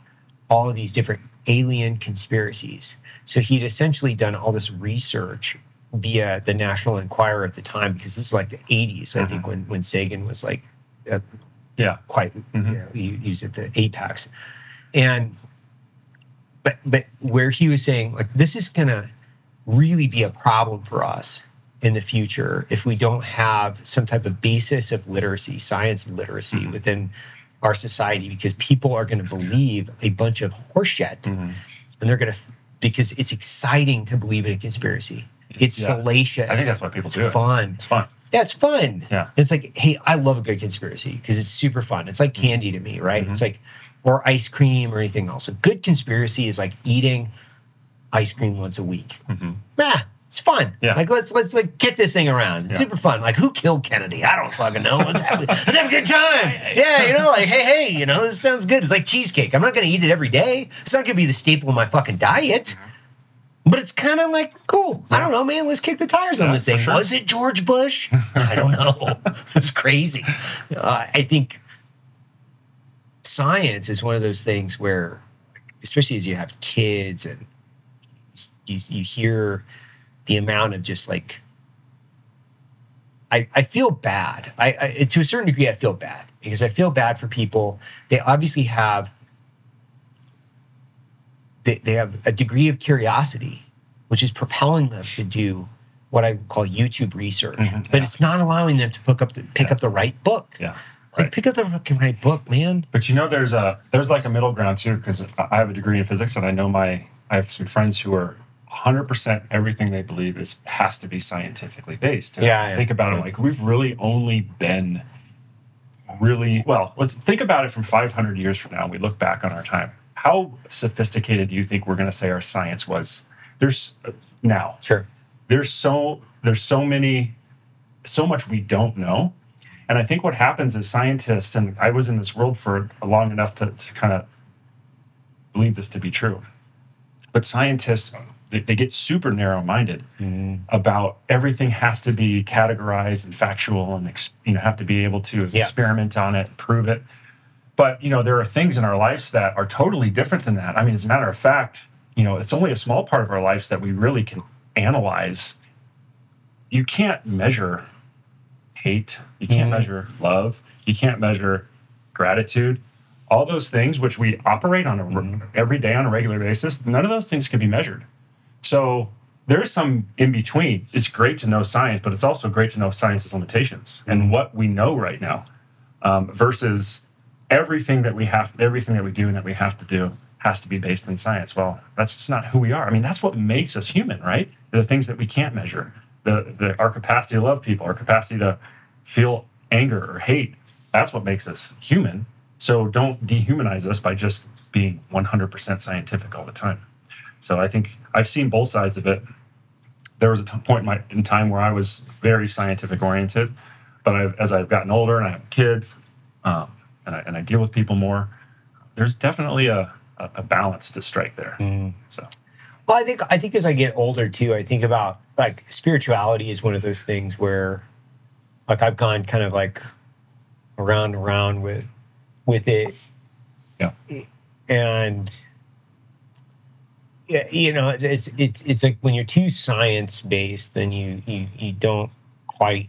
all of these different alien conspiracies. So he'd essentially done all this research via the National Enquirer at the time because this is like the 80s, I think, when when Sagan was like uh, Yeah. quite, you know, he, he was at the apex, and but but where he was saying like this is gonna really be a problem for us in the future if we don't have some type of basis of literacy, science literacy mm-hmm. within our society, because people are going to believe a bunch of horseshit, mm-hmm. and they're going to because it's exciting to believe in a conspiracy. It's Yeah. salacious. I think that's why people it's do it. Fun. It's fun. Yeah, it's fun. Yeah. It's like, hey, I love a good conspiracy because it's super fun. It's like mm-hmm. candy to me, right? It's like, or ice cream or anything else. A good conspiracy is like eating ice cream once a week. Nah, It's fun. Yeah. Like let's let's like kick this thing around. Yeah. super fun. Like who killed Kennedy? I don't fucking know. Let's have let's have a good time. Yeah, you know, like hey hey, you know, this sounds good. It's like cheesecake. I'm not gonna eat it every day. It's not gonna be the staple of my fucking diet. But it's kind of like cool. I don't know, man. Let's kick the tires on this thing. sure. Was it George Bush? I don't know. it's crazy. Uh, I think science is one of those things where, especially as you have kids and you, you hear the amount of just like, I, I feel bad. I, I to a certain degree I feel bad because I feel bad for people. They obviously have they, they have a degree of curiosity, which is propelling them to do what I would call YouTube research. Mhm, but it's not allowing them to pick up the pick Yeah. up the right book. Yeah. It's like pick up the fucking right book, man. But you know, there's a there's like a middle ground too, because I have a degree in physics, and I know my I have some friends who are 100 percent everything they believe is has to be scientifically based. And Yeah, I yeah. think about it like we've really only been really well. Let's think about it from 500 years from now. We look back on our time. How sophisticated do you think we're going to say our science was? There's uh, now Sure. there's so there's so many so much we don't know and i think what happens is scientists and i was in this world for long enough to, to kind of believe this to be true but scientists they, they get super narrow-minded mm-hmm. about everything has to be categorized and factual and ex, you know have to be able to Yeah. experiment on it and prove it. But you know there are things in our lives that are totally different than that. I mean as a matter of fact you know it's only a small part of our lives that we really can analyze. You can't measure hate. You can't mm-hmm. measure love. You can't measure gratitude. All those things which we operate on a mm-hmm. every day on a regular basis none of those things can be measured so there's some in between. It's great to know science but it's also great to know science's limitations and what we know right now um, versus everything that we have everything that we do and that we have to do has to be based in science. Well that's just not who we are. I mean that's what makes us human right? The things that we can't measure the, the our capacity to love people our capacity to feel anger or hate. That's what makes us human. So don't dehumanize us by just being 100% scientific all the time so i think i've seen both sides of it. There was a t- point in, my, in time where i was very scientific oriented but I've, as i've gotten older and i have kids um, and, I, and I deal with people more there's definitely a, a, a balance to strike there. So. Well, I think I think as I get older too, I think about like spirituality is one of those things where like I've gone kind of like around and around with with it. Yeah. And yeah, you know, it's it's it's like when you're too science based, then you you you don't quite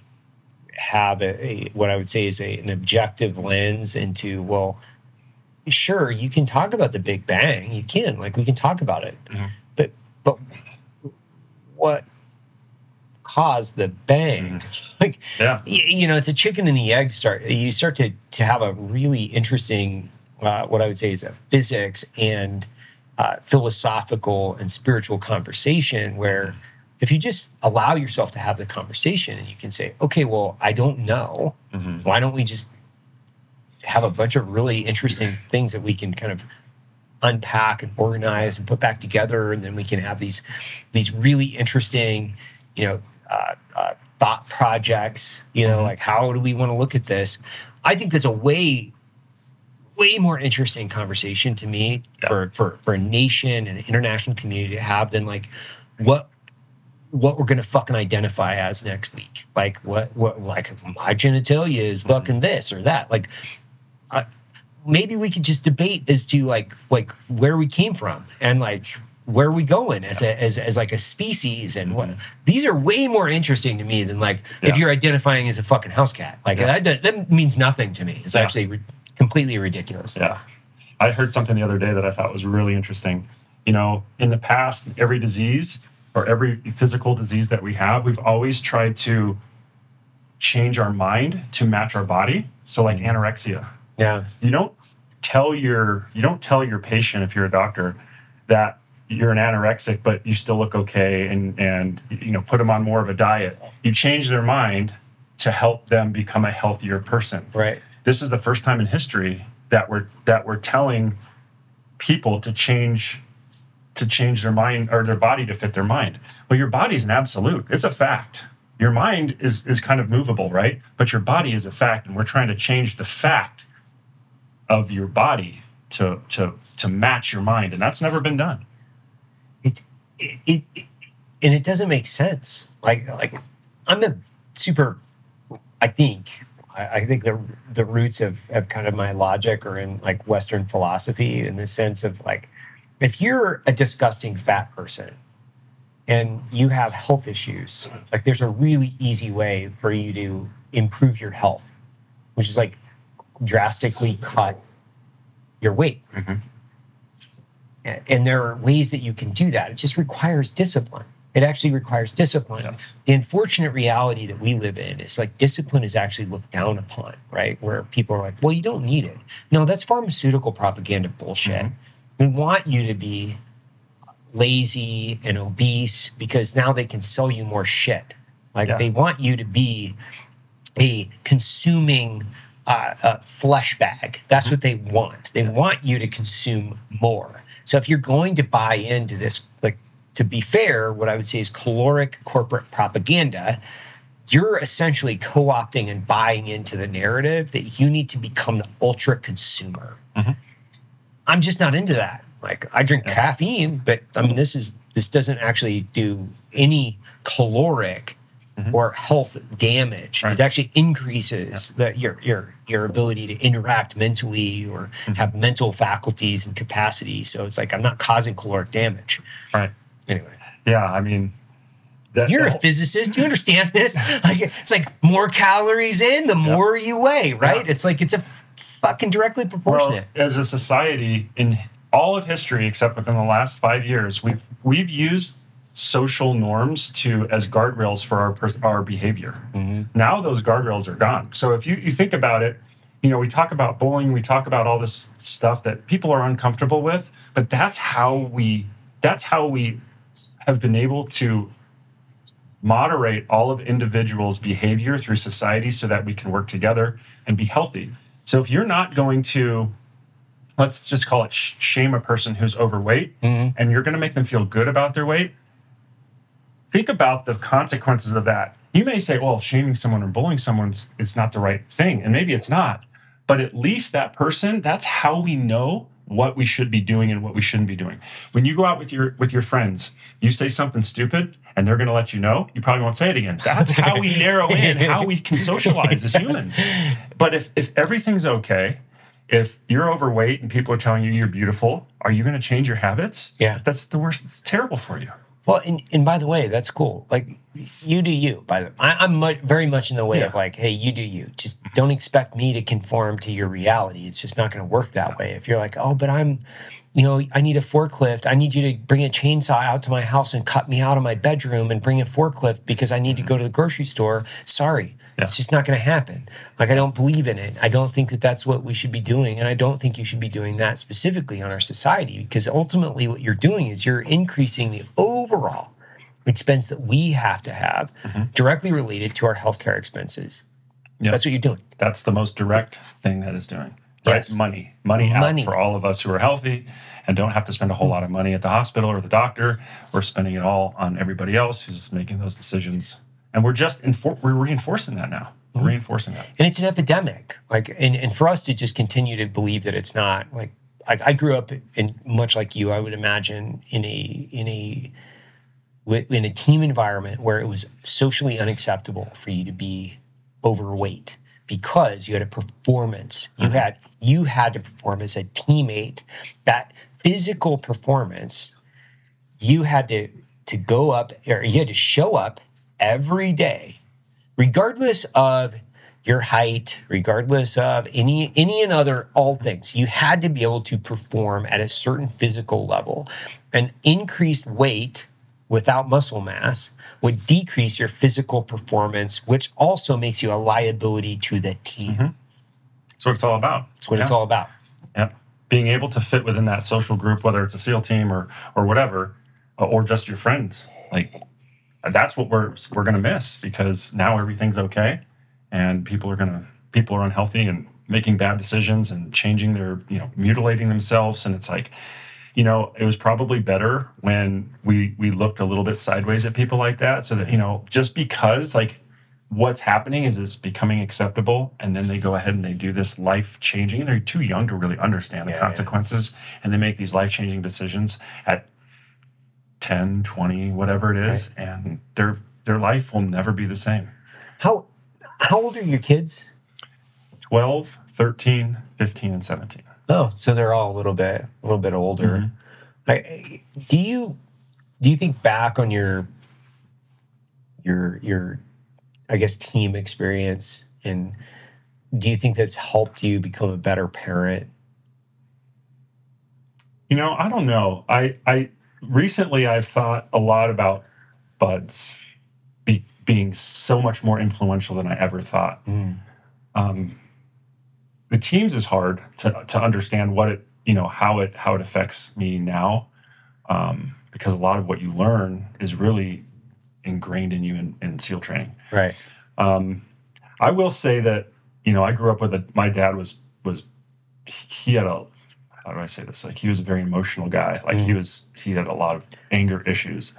have a, a what I would say is a, an objective lens into well, sure you can talk about the Big Bang, you can like we can talk about it, but but what caused the bang? like yeah y- you know, it's a chicken and the egg start. You start to to have a really interesting, uh, what I would say is a physics and uh, philosophical and spiritual conversation where if you just allow yourself to have the conversation and you can say, okay, well, I don't know. Why don't we just have a bunch of really interesting things that we can kind of unpack and organize and put back together and then we can have these these really interesting you know uh, uh, thought projects you know like how do we want to look at this? I think that's a way way more interesting conversation to me Yeah. for, for for a nation and an international community to have than like what what we're gonna fucking identify as next week. Like what what like my genitalia is mm-hmm. fucking this or that. Like maybe we could just debate as to like like where we came from and like where we going as a as, as like a species and what mm-hmm. these are way more interesting to me than like if you're identifying as a fucking house cat. Like Yeah. that, that means nothing to me. It's Yeah. actually completely ridiculous Yeah. I heard something the other day that I thought was really interesting. You know, in the past, every disease or every physical disease that we have, we've always tried to change our mind to match our body. So like mm-hmm. anorexia. yeah You don't tell your you don't tell your patient if you're a doctor that you're an anorexic but you still look okay and and you know put them on more of a diet. You change their mind to help them become a healthier person right this is the first time in history that we're that we're telling people to change to change their mind or their body to fit their mind. Well, your body's an absolute. It's a fact. Your mind is is kind of movable, right? But your body is a fact, and we're trying to change the fact of your body to to to match your mind, and that's never been done. it, it, it and it doesn't make sense. Like like I'm a super. I think I, I think the the roots of of kind of my logic are in like Western philosophy in the sense of like if you're a disgusting fat person and you have health issues, like there's a really easy way for you to improve your health, which is like drastically cut your weight. Mm-hmm. A- And there are ways that you can do that. It just requires discipline. It actually requires discipline. Yes. The unfortunate reality that we live in is like discipline is actually looked down upon, right? Where people are like, well, you don't need it. No, that's pharmaceutical propaganda bullshit. We want you to be lazy and obese because now they can sell you more shit. Like Yeah. they want you to be a consuming uh, uh, flesh bag. That's what they want. They want you to consume more. So if you're going to buy into this, like to be fair, what I would say is caloric corporate propaganda. You're essentially co-opting and buying into the narrative that you need to become the ultra consumer. Mm-hmm. I'm just not into that. Like I drink caffeine, but I mean this is this doesn't actually do any caloric mm-hmm. or health damage. Right. It actually increases the, your your your ability to interact mentally or mm-hmm. have mental faculties and capacity. So it's like I'm not causing caloric damage. Right. Anyway, Yeah. I mean, that, you're a physicist. You understand this? Like it's like more calories in, the more you weigh, right? Yeah. It's like it's a fucking directly well, as a society in all of history, except within the last five years, we've we've used social norms to as guardrails for our our behavior. Mm-hmm. Now those guardrails are gone. So if you you think about it, you know we talk about bullying, we talk about all this stuff that people are uncomfortable with, but that's how we that's how we have been able to moderate all of individuals' behavior through society so that we can work together and be healthy. So if you're not going to let's just call it shame a person who's overweight mm-hmm. and you're going to make them feel good about their weight think about the consequences of that you may say well shaming someone or bullying someone is not the right thing and maybe it's not but at least that person that's how we know what we should be doing and what we shouldn't be doing when you go out with your with your friends you say something stupid and they're going to let you know you probably won't say it again that's how we narrow in how we can socialize as humans but if if everything's okay if you're overweight and people are telling you you're beautiful, are you going to change your habits? Yeah. That's the worst. It's terrible for you. Well, and, and by the way, that's cool. Like, you do you. By the, I, I'm mu- very much in the way of like, hey, you do you. Just don't expect me to conform to your reality. It's just not going to work that way. If you're like, oh, but I'm, you know, I need a forklift. I need you to bring a chainsaw out to my house and cut me out of my bedroom and bring a forklift because I need to go to the grocery store. Sorry. Yeah. It's just not going to happen. Like, I don't believe in it. I don't think that that's what we should be doing. And I don't think you should be doing that specifically on our society because ultimately what you're doing is you're increasing the overall expense that we have to have mm-hmm. directly related to our healthcare expenses. Yeah. That's what you're doing. That's the most direct thing that is doing. Yes. Right? Money. Money out Money. for all of us who are healthy and don't have to spend a whole lot of money at the hospital or the doctor. We're spending it all on everybody else who's making those decisions. And we're just infor- we're reinforcing that now. We're mm-hmm. reinforcing that. and it's an epidemic like and, and for us to just continue to believe that it's not like I, I grew up in much like you i would imagine in a in a in a team environment where it was socially unacceptable for you to be overweight because you had a performance. You mm-hmm. had you had to perform as a teammate. That physical performance you had to to go up or you had to show up every day regardless of your height, regardless of any any and other all things, you had to be able to perform at a certain physical level. An increased weight without muscle mass would decrease your physical performance, which also makes you a liability to the team. That's what it's all about. That's what it's all about. Yeah. Being able to fit within that social group, whether it's a SEAL team or or whatever, uh, or just your friends, like that's what we're we're gonna miss because now everything's okay, and people are gonna people are unhealthy and making bad decisions and changing their you know mutilating themselves, and it's like, you know, it was probably better when we we looked a little bit sideways at people like that, so that you know, just because like what's happening is it's becoming acceptable, and then they go ahead and they do this life changing. They're too young to really understand the Yeah, yeah. consequences, and they make these life changing decisions at 10, 20, whatever it is, and their their life will never be the same. How how old are your kids? 12, 13, 15, and 17. Oh, so they're all a little bit a little bit older. I, do you do you think back on your your your I guess team experience and do you think that's helped you become a better parent? You know, I don't know. I I recently I've thought a lot about BUD/S be, being so much more influential than I ever thought. Um, the teams is hard to to understand what it you know how it how it affects me now um, because a lot of what you learn is really ingrained in you in, in SEAL training. Right. I will say that you know I grew up with a my dad was was he had a how do I say this like he was a very emotional guy like he was he had a lot of anger issues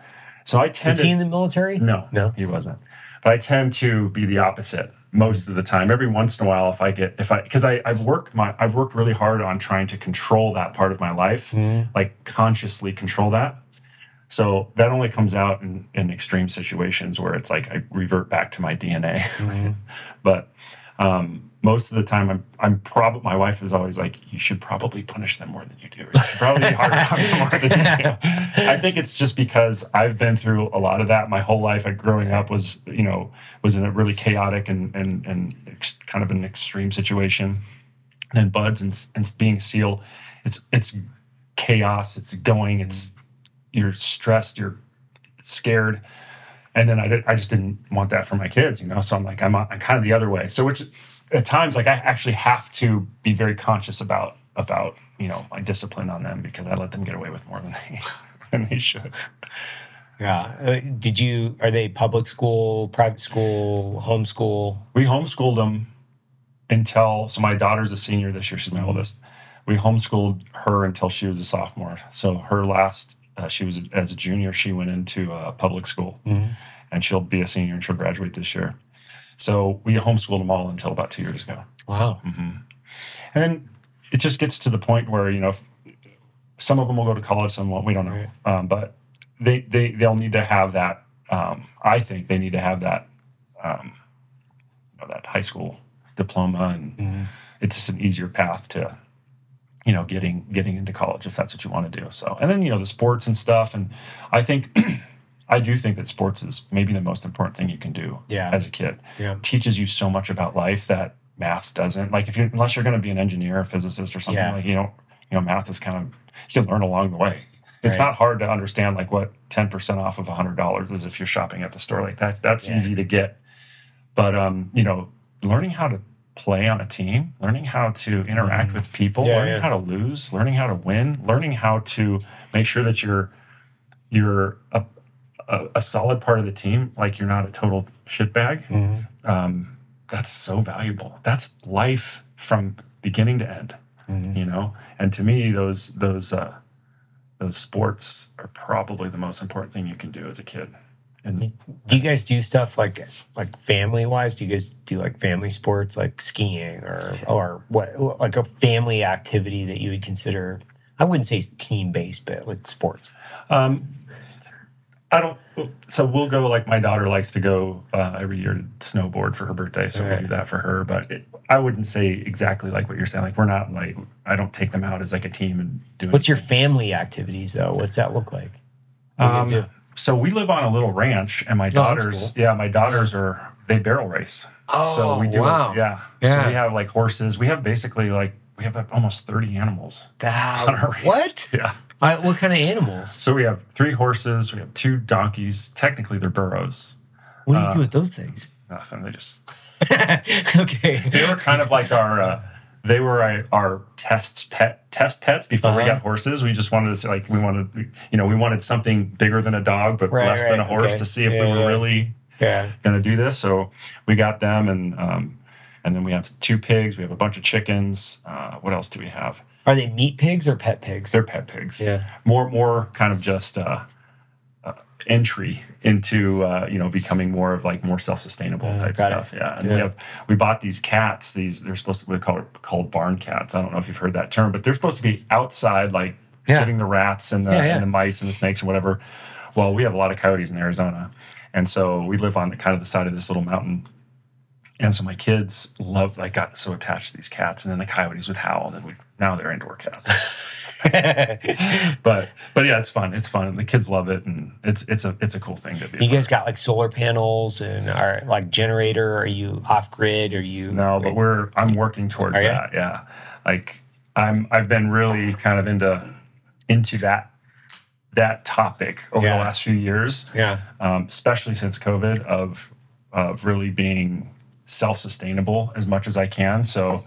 so I Is tended he in the military? no No. he wasn't but I tend to be the opposite most of the time. Every once in a while if I get if I because I I've worked my I've worked really hard on trying to control that part of my life like consciously control that. So that only comes out in, in extreme situations where it's like I revert back to my DNA. but um, most of the time, I'm I'm probably my wife is always like, you should probably punish them more than you do. You should probably be harder on them more than you do. I think it's just because I've been through a lot of that. My whole life, I, growing up, was you know was in a really chaotic and and and ex, kind of an extreme situation. And then BUD/S and, and being a seal, it's it's chaos. It's going. It's you're stressed, you're scared. And then I, did, I just didn't want that for my kids, you know? So I'm like, I'm, I'm kind of the other way. So which at times, like I actually have to be very conscious about, about, you know, my discipline on them because I let them get away with more than they, than they should. Yeah. Uh, did you are they public school, private school, homeschool? We homeschooled them until, so my daughter's a senior this year. She's my oldest. We homeschooled her until she was a sophomore. So her last, uh, she was as a junior, she went into uh, public school and she'll be a senior and she'll graduate this year. So we homeschooled them all until about two years ago. Wow. And then it just gets to the point where, you know, if, some of them will go to college, some won't, we don't know. Um, but they, they, they'll need to have that. Um, I think they need to have that, um, you know, that high school diploma and it's just an easier path to, you know, getting, getting into college if that's what you want to do. So, and then, you know, the sports and stuff. And I think, I do think that sports is maybe the most important thing you can do Yeah. as a kid. Yeah. teaches you so much about life that math doesn't. Like if you unless you're going to be an engineer, a physicist, or something Yeah. like you know, you know, math is kind of you can learn along the way. It's Right. not hard to understand like what ten percent off of a hundred dollars is if you're shopping at the store like that. That's Yeah. easy to get. But um, you know, learning how to play on a team, learning how to interact with people, Mm-hmm. Yeah, learning how to lose, learning how to win, learning how to make sure that you're you're a, a, solid part of the team, like you're not a total shitbag. Mm-hmm. Um, that's so valuable. That's life from beginning to end. Mm-hmm. You know, and to me, those those uh, those sports are probably the most important thing you can do as a kid. And Do you guys do stuff like like family wise? Do you guys do like family sports like skiing or or what like a family activity that you would consider? I wouldn't say team based, but like sports. I don't. So we'll go. Like my daughter likes to go uh, every year to snowboard for her birthday, so Right. we do that for her. But it, I wouldn't say exactly like what you're saying. Like we're not like I don't take them out as like a team and do. What's your family activities though? What's that look like? What do you guys do? Um, so we live on a little ranch, and my Oh, daughters, cool. yeah, my daughters are they barrel race. Oh, so Oh, we do, wow. yeah. Yeah. So we have like horses. We have basically like we have like almost thirty animals. on our ranch. what? Yeah. I, what kind of animals? So we have three horses. We have two donkeys. Technically, they're burros. What do you do with those things? Nothing. They just okay. they were kind of like our uh, they were our, our tests pet test pets before we Uh-huh. got horses. We just wanted to say like we wanted you know we wanted something bigger than a dog but Right, less than a horse okay. to see if Yeah, we were yeah. really Yeah. going to do this. So we got them and um, and then we have two pigs. We have a bunch of chickens. Uh, what else do we have? Are they meat pigs or pet pigs? They're pet pigs. Yeah. More, more kind of just uh, uh, entry into uh, you know becoming more of like more self-sustainable type got it. stuff. Yeah. And Yeah. we have we bought these cats. These they're supposed to be called called barn cats. I don't know if you've heard that term, but they're supposed to be outside, like Yeah. getting the rats and the yeah. and the mice and the snakes and whatever. Well, we have a lot of coyotes in Arizona, and so we live on the kind of the side of this little mountain. And so my kids loved, I got so attached to these cats, and then the coyotes would howl, and then we now they're indoor cats. but but yeah, it's fun. It's fun, the kids love it, and it's it's a it's a cool thing to be. you guys got like solar panels and are like generator? Are you off grid? Are you No, but we're I'm working towards that. Yeah, like I'm I've been really kind of into into that that topic over Yeah. the last few years, Yeah. um, especially since COVID, of of really being self sustainable as much as I can. So.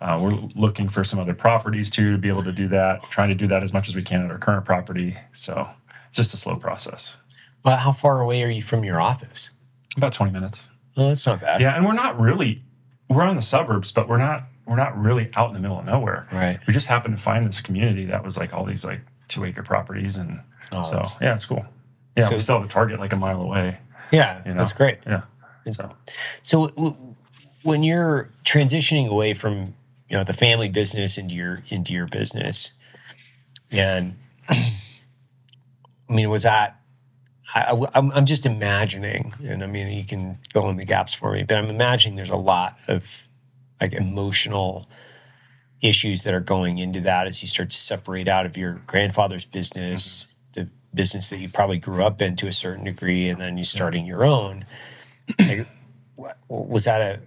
Uh, we're looking for some other properties too to be able to do that. Trying to do that as much as we can at our current property. So it's just a slow process. But how far away are you from your office? About 20 minutes. Oh, that's not bad. Yeah, and we're not really we're on the suburbs, but we're not we're not really out in the middle of nowhere. Right. We just happened to find this community that was like all these like two acre properties, and Oh, so yeah, it's cool. Yeah, So- we still have a target like a mile away. Yeah, You know? that's great. Yeah. So So w- when you're transitioning away from you know the family business into your into your business, and I mean, was that? I, am I'm just imagining, and I mean, you can fill in the gaps for me, but I'm imagining there's a lot of like emotional issues that are going into that as you start to separate out of your grandfather's business, mm-hmm. the business that you probably grew up in to a certain degree, and then you starting your own. Like, what, was that a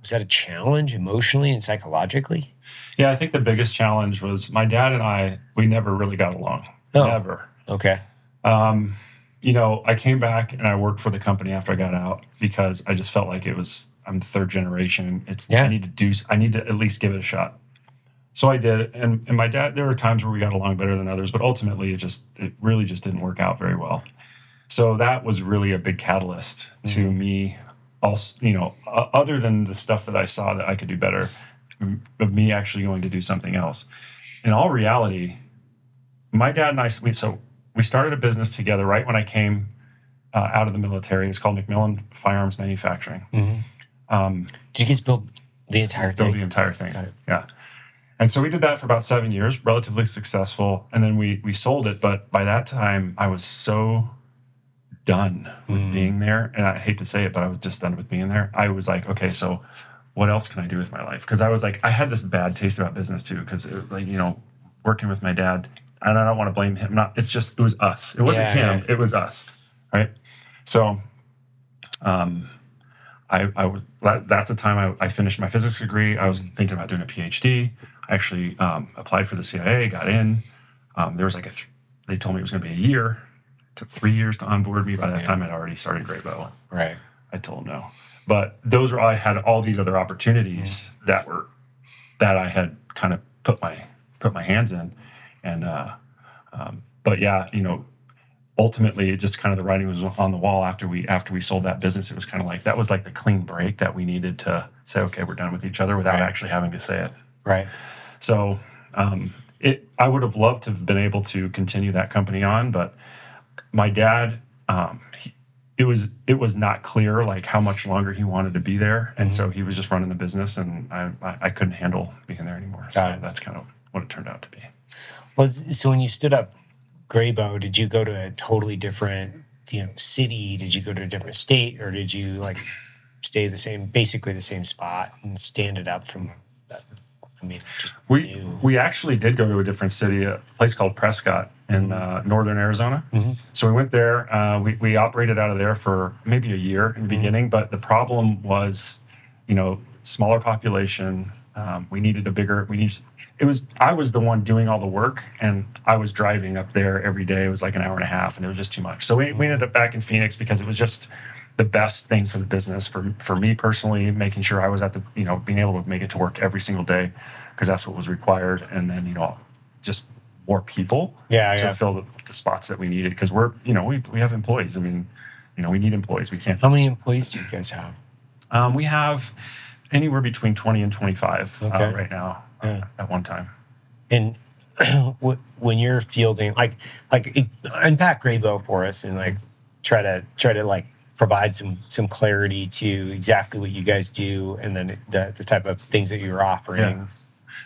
was that a challenge emotionally and psychologically? yeah, I think the biggest challenge was my dad and I. We never really got along. Oh. Never. Okay. Um, you know, I came back and I worked for the company after I got out because I just felt like it was I'm the third generation. It's Yeah. I need to do I need to at least give it a shot. So I did, and and my dad. There were times where we got along better than others, but ultimately it just it really just didn't work out very well. So that was really a big catalyst to mm-hmm. me. Also, you know, other than the stuff that I saw that I could do better, of me actually going to do something else. In all reality, my dad and I, we, so we started a business together right when I came uh, out of the military. It's called McMillan Firearms Manufacturing. Mm-hmm. Um, did you guys build the entire Build thing? the entire thing. Got it. Yeah. And so we did that for about seven years, relatively successful. And then we we sold it. But by that time, I was so done with being there. And I hate to say it, but I was just done with being there. I was like, okay, so what else can I do with my life? Because I was like, I had this bad taste about business too. Because like you know, working with my dad, and I don't want to blame him. Not it's just it was us. It wasn't Yeah, him. It was us, right? So um, I, I was that's the time I, I finished my physics degree. I was thinking about doing a PhD. I actually um, applied for the CIA, got in. Um, there was like a, th- they told me it was going to be a year. Took three years to onboard me. By that time, I'd already started Grayboe. Right. I told no. But those were I had all these other opportunities that were that I had kind of put my put my hands in, and uh, um, but yeah, you know, ultimately, it just kind of the writing was on the wall after we after we sold that business. It was kind of like that was like the clean break that we needed to say, okay, we're done with each other without Right. actually having to say it. Right. So um, it, I would have loved to have been able to continue that company on, but my dad, um, he, it was it was not clear like how much longer he wanted to be there, and so he was just running the business, and I I, I couldn't handle being there anymore. So it. that's kind of what it turned out to be. Well, so when you stood up Grayboe, did you go to a totally different, you know, city? Did you go to a different state, or did you like stay the same, basically the same spot, and stand it up from? That, I mean, just We new. we actually did go to a different city, a place called Prescott in uh, northern Arizona. So we went there. Uh, we we operated out of there for maybe a year in the beginning, but the problem was, you know, smaller population. Um, we needed a bigger. We need. It was I was the one doing all the work, and I was driving up there every day. It was like an hour and a half, and it was just too much. So we, we ended up back in Phoenix because it was just the best thing for the business for for me personally making sure i was at the you know being able to make it to work every single day because that's what was required and then you know just more people Yeah, to yeah. fill the, the spots that we needed because we're you know we, we have employees i mean you know we need employees we can't How just- many employees do you guys have? um, we have anywhere between 20 and 25 Okay. uh, right now uh, at one time. And when you're fielding, like, like unpack Grayboe for us, and like try to try to like provide some some clarity to exactly what you guys do, and then the, the type of things that you're offering. Yeah.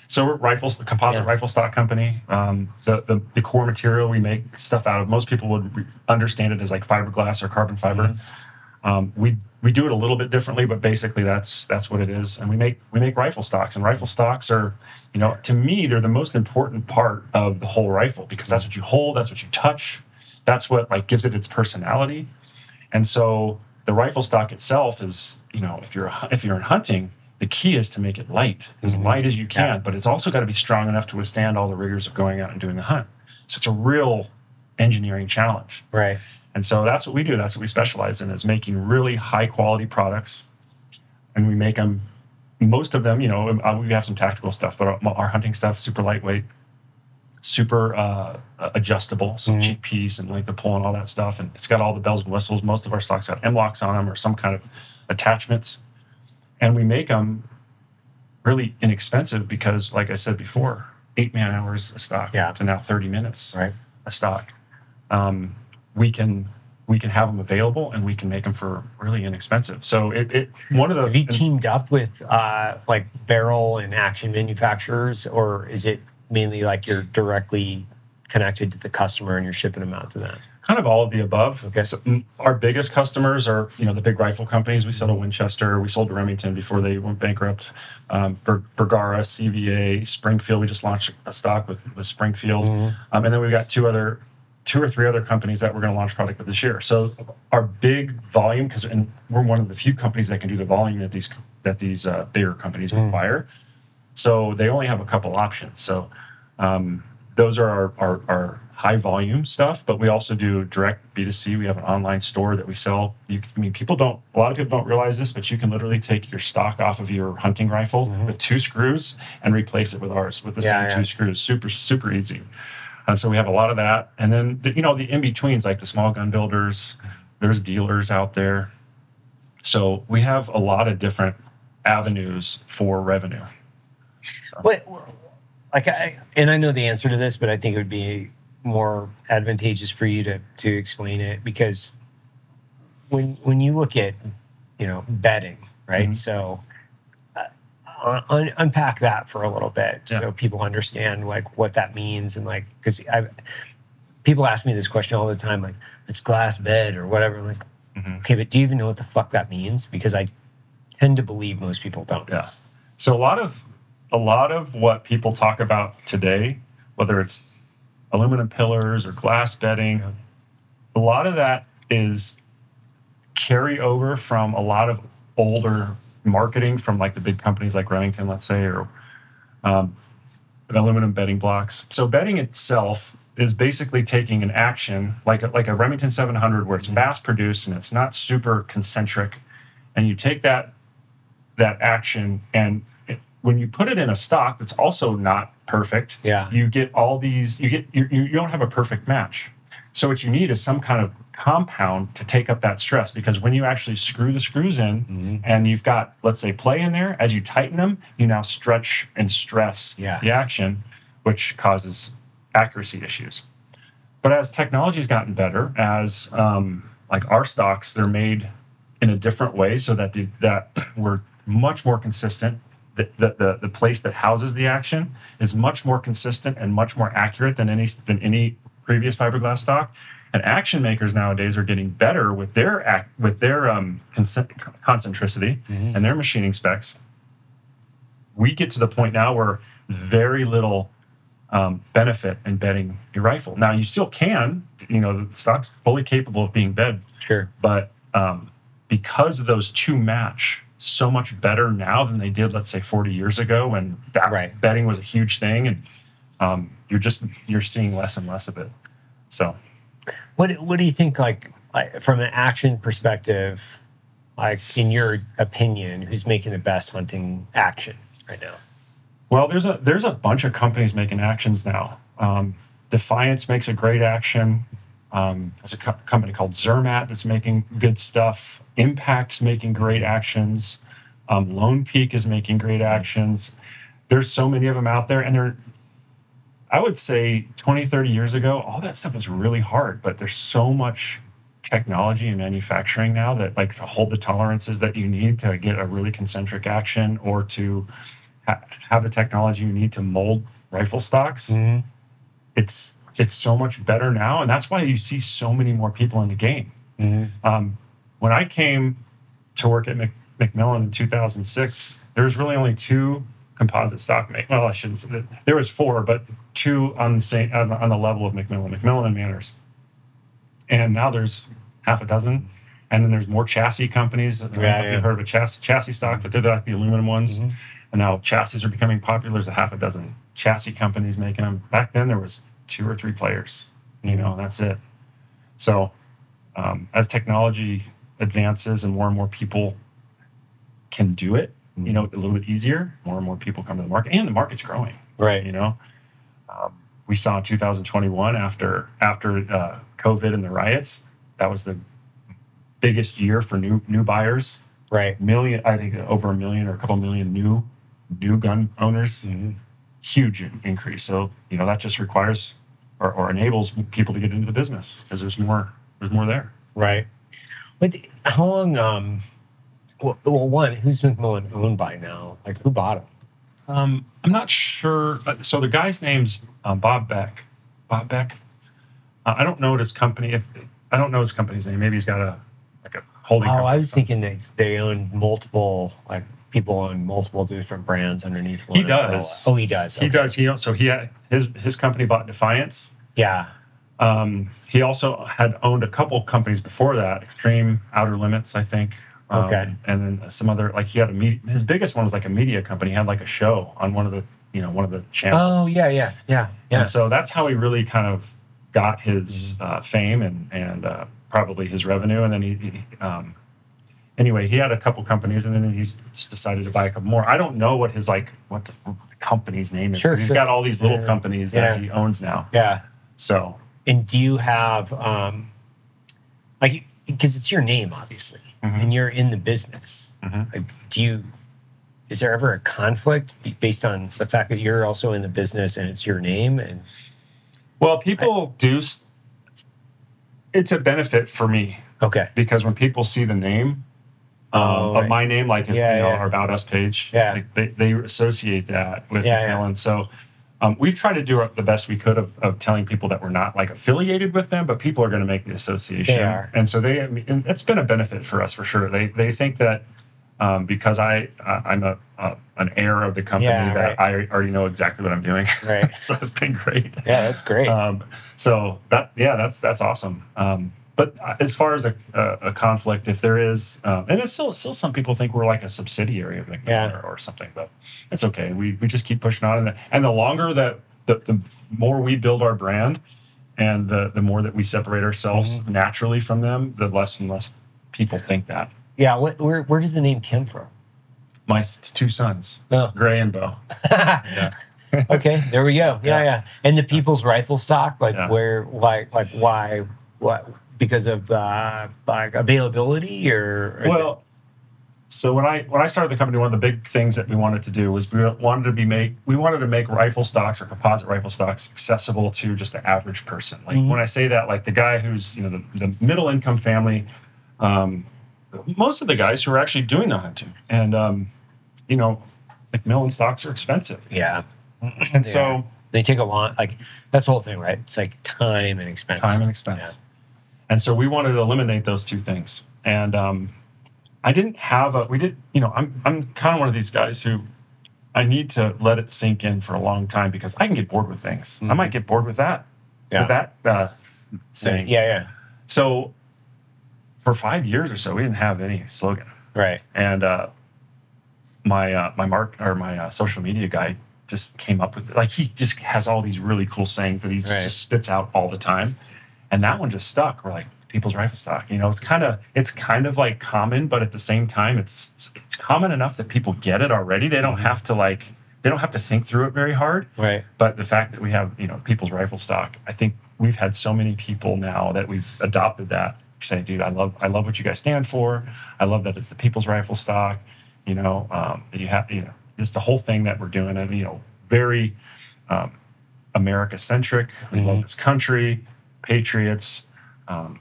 So we're rifles, a composite Yeah. rifle stock company. Um, the, the the core material we make stuff out of. Most people would re- understand it as like fiberglass or carbon fiber. Mm-hmm. Um, we we do it a little bit differently, but basically that's that's what it is. And we make we make rifle stocks, and rifle stocks are, you know, to me they're the most important part of the whole rifle because that's what you hold, that's what you touch, that's what like gives it its personality. And so the rifle stock itself is, you know, if you're if you're in hunting, the key is to make it light, as light as you can, Yeah. but it's also got to be strong enough to withstand all the rigors of going out and doing the hunt. So it's a real engineering challenge. Right. And so that's what we do. That's what we specialize in is making really high quality products. And we make them, most of them, you know, uh, we have some tactical stuff, but our, our hunting stuff, super lightweight, super uh, adjustable, so cheek piece and length of pull and all that stuff. And it's got all the bells and whistles. Most of our stocks got M-LOKs on them or some kind of attachments. And we make them really inexpensive because, like I said before, eight man hours a stock Yeah. to now 30 minutes Right. a stock. Um, we can we can have them available and we can make them for really inexpensive. So it, it one of the Have you teamed up with uh, like barrel and action manufacturers, or is it mainly like you're directly connected to the customer and you're shipping them out to them? kind of all of the above. Okay. So, mm, our biggest customers are you know the big rifle companies. We sell to Winchester. We sold to Remington before they went bankrupt. Um, Ber- Bergara, CVA, Springfield. We just launched a stock with with Springfield, um, and then we've got two other. Two or three other companies that we're going to launch product with this year. So our big volume, because and we're one of the few companies that can do the volume that these that these uh, bigger companies require. So they only have a couple options. So um, those are our, our, our high volume stuff, but we also do direct B2C. We have an online store that we sell. You, I mean, people don't, a lot of people don't realize this, but you can literally take your stock off of your hunting rifle with two screws and replace it with ours with the Yeah, same yeah. two screws. Super, super easy. And so we have a lot of that. And then, the, you know, the in betweens, like the small gun builders, there's dealers out there. So we have a lot of different avenues for revenue. What, like, I, and I know the answer to this, but I think it would be more advantageous for you to to explain it because when when you look at you know bedding, right? Mhm. So uh, un- unpack that for a little bit Yeah. so people understand like what that means and like because I people ask me this question all the time like it's glass bed or whatever I'm like Mhm. okay but do you even know what the fuck that means because I tend to believe most people don't Yeah. So a lot of a lot of what people talk about today, whether it's aluminum pillars or glass bedding, a lot of that is carryover from a lot of older marketing from like the big companies like Remington, let's say, or um, aluminum bedding blocks. So bedding itself is basically taking an action like a, like a Remington 700 where it's mass produced and it's not super concentric, and you take that that action and when you put it in a stock that's also not perfect Yeah. you get all these you get you, you don't have a perfect match so what you need is some kind of compound to take up that stress because when you actually screw the screws in and you've got let's say play in there as you tighten them you now stretch and stress Yeah. the action which causes accuracy issues but as technology's gotten better as um, like our stocks they're made in a different way so that the, that we're much more consistent the, the, the, place that houses the action is much more consistent and much more accurate than any than any previous fiberglass stock. And action makers nowadays are getting better with their act with their um, concent- concentricity and their machining specs. We get to the point now where very little um, benefit in bedding your rifle. Now you still can, you know, the stock's fully capable of being bed, sure. But um, because those two match so much better now than they did, let's say, 40 years ago when that Right. bedding was a huge thing, and um, you're just you're seeing less and less of it. So What What do you think? Like, like from an action perspective, like in your opinion, who's making the best hunting action right now? Well, there's a there's a bunch of companies making actions now. Um, Defiance makes a great action. Um, there's a co- company called Zermatt that's making good stuff. Impact's making great actions. Um, Lone Peak is making great actions. There's so many of them out there, and they're I would say 20, 30 years ago, all that stuff was really hard, but there's so much technology and manufacturing now that like to hold the tolerances that you need to get a really concentric action or to ha- have the technology you need to mold rifle stocks. Mhm. It's it's so much better now, and that's why you see so many more people in the game. Mhm. Um, when I came to work at Mc, McMillan in 2006, there was really only two composite stock make. Well, I shouldn't say that. There was four, but two on the same on the, on the level of McMillan, McMillan and Manners. And now there's half a dozen, and then there's more chassis companies. I don't know Yeah, if yeah. you've heard of a chassis chassis stock, but they're like the aluminum ones. Mhm. And now chassis are becoming popular. There's a half a dozen chassis companies making them. Back then, there was two or three players. You know, that's it. So, um, as technology advances and more and more people can do it, you know, a little bit easier, more and more people come to the market, and the market's growing. Right. You know, um, we saw in 2021 after after uh, COVID and the riots, that was the biggest year for new new buyers. Right. Million, I think, over a million or a couple million new new gun owners. Mhm. Huge increase. So you know that just requires or, or enables people to get into the business because there's more there's more there. Right. But how long? Um. Well, well, one, who's McMillan owned by now? Like, who bought him? Um, I'm not sure. So the guy's name's um, Bob Beck. Bob Beck. Uh, I don't know what his company. If I don't know his company's name, maybe he's got a like a holding. Oh. I was thinking that they own multiple, like people own multiple different brands underneath one. He umbrella. does. Oh, he does. He does. He so he had his his company bought Defiance. Yeah. Um, he also had owned a couple companies before that, Extreme Outer Limits, I think. Um, Okay. And then some other like he had a me- his biggest one was like a media company. He had like a show on one of the you know one of the channels. Oh, yeah, yeah, yeah, yeah. And so that's how he really kind of got his Mm-hmm. uh, fame and and uh, probably his revenue. And then he, he um, anyway, he had a couple companies, and then he's just decided to buy a couple more. I don't know what his like what the, what the company's name is Sure, he's got all these little Yeah. companies that he owns now. yeah. So And do you have, um, like, because it's your name, obviously, Mhm. and you're in the business. Mhm. Like, do you, is there ever a conflict based on the fact that you're also in the business and it's your name? And well, people do. s- It's a benefit for me okay. because when people see the name um, Oh, of my name, like if Yeah, you know yeah. our about us page, Yeah. like they, they associate that with Yeah, yeah. McMillan. So um, we've tried to do the best we could of, of telling people that we're not like affiliated with them, but people are going to make the association, They are. and so they, and it's been a benefit for us for sure. They they think that um, because I uh, I'm a, a an heir of the company Yeah, that I already know exactly what I'm doing. Right. so it's been great. Yeah, that's great. Um, so that yeah, that's that's awesome. Um, but as far as a, a, a conflict, if there is, um, and it's still still some people think we're like a subsidiary of McMillan Yeah. or, or something, but it's okay. We we just keep pushing on, and the, and the longer that the, the more we build our brand, and the the more that we separate ourselves Mm-hmm. naturally from them, the less and less people think that. yeah. What, where, where does the name come from? My two sons, Oh. Gray and Bo. okay, there we go. Yeah, Yeah. yeah. And the people's rifle stock, like Yeah. where, like, like why, what? Because of the like availability, or, Well, so when I when I started the company, one of the big things that we wanted to do was we wanted to be make we wanted to make rifle stocks or composite rifle stocks accessible to just the average person. Like Mhm. when I say that, like the guy who's you know the, the middle income family, um, most of the guys who are actually doing the hunting, and um, you know, McMillan stocks are expensive, yeah, and so they take a long, like that's the whole thing, right? It's like time and expense. time and expense. And so we wanted to eliminate those two things. And um, I didn't have a, we did, you know, I'm, I'm kind of one of these guys who I need to let it sink in for a long time because I can get bored with things. I might get bored with that, Yeah. with that uh, saying. yeah, yeah. So for five years or so, we didn't have any slogan. Right. And uh, my, uh, my mark or my uh, social media guy just came up with, like, he just has all these really cool sayings that he Right. just spits out all the time and that one just stuck. We're like people's rifle stock. You know, it's kind of it's kind of like common, but at the same time, it's it's common enough that people get it already. They don't have to like they don't have to think through it very hard. Right. But the fact that we have you know people's rifle stock, I think we've had so many people now that we've adopted that. Say, dude, I love I love what you guys stand for. I love that it's the people's rifle stock. You know, um, you have you know just the whole thing that we're doing, and you know, very um, America centric. We love this country, patriots. Um,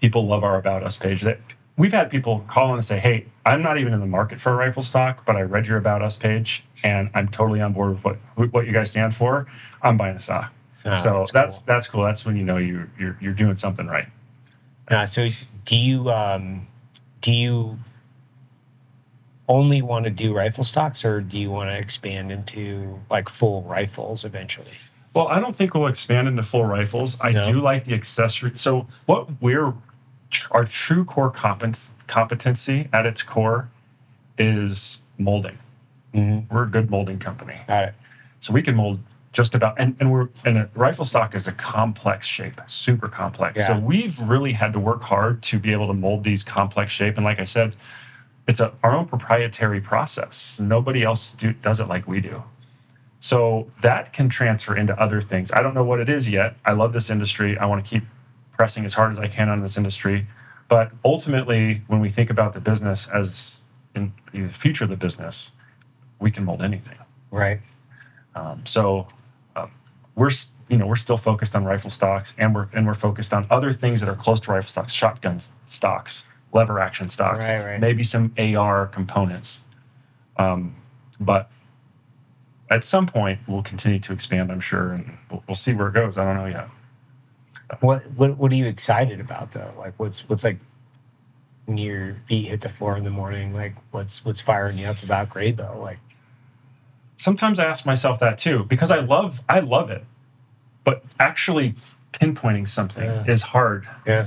people love our about us page. That we've had people call in and say, "Hey, I'm not even in the market for a rifle stock, but I read your about us page, and I'm totally on board with what what you guys stand for. I'm buying a stock." Ah, so that's that's cool. that's cool. That's when you know you're you're you're doing something right. Uh, so do you um, do you only want to do rifle stocks, or do you want to expand into like full rifles eventually? Well, I don't think we'll expand into full rifles. I No? do like the accessory. So, what we're our true core competence, competency at its core is molding. Mm-hmm. We're a good molding company, Got it. so we can mold just about. And, and we're and a rifle stock is a complex shape, super complex. So we've really had to work hard to be able to mold these complex shape. And like I said, it's a, our own proprietary process. Nobody else do, does it like we do. So that can transfer into other things. I don't know what it is yet. I love this industry. I want to keep pressing as hard as I can on this industry. But ultimately, when we think about the business as in the future of the business, we can mold anything. Right. Um, so uh, we're you know we're still focused on rifle stocks, and we're and we're focused on other things that are close to rifle stocks, shotgun stocks, lever action stocks, Right, right. maybe some AR components. Um, but at some point, we'll continue to expand. I'm sure, and we'll, we'll see where it goes. I don't know yet. What what what are you excited about though? Like what's what's like when your feet hit the floor in the morning? Like what's what's firing you up about Grayboe? Like Sometimes I ask myself that too because I love I love it, but actually pinpointing something Yeah. is hard. yeah,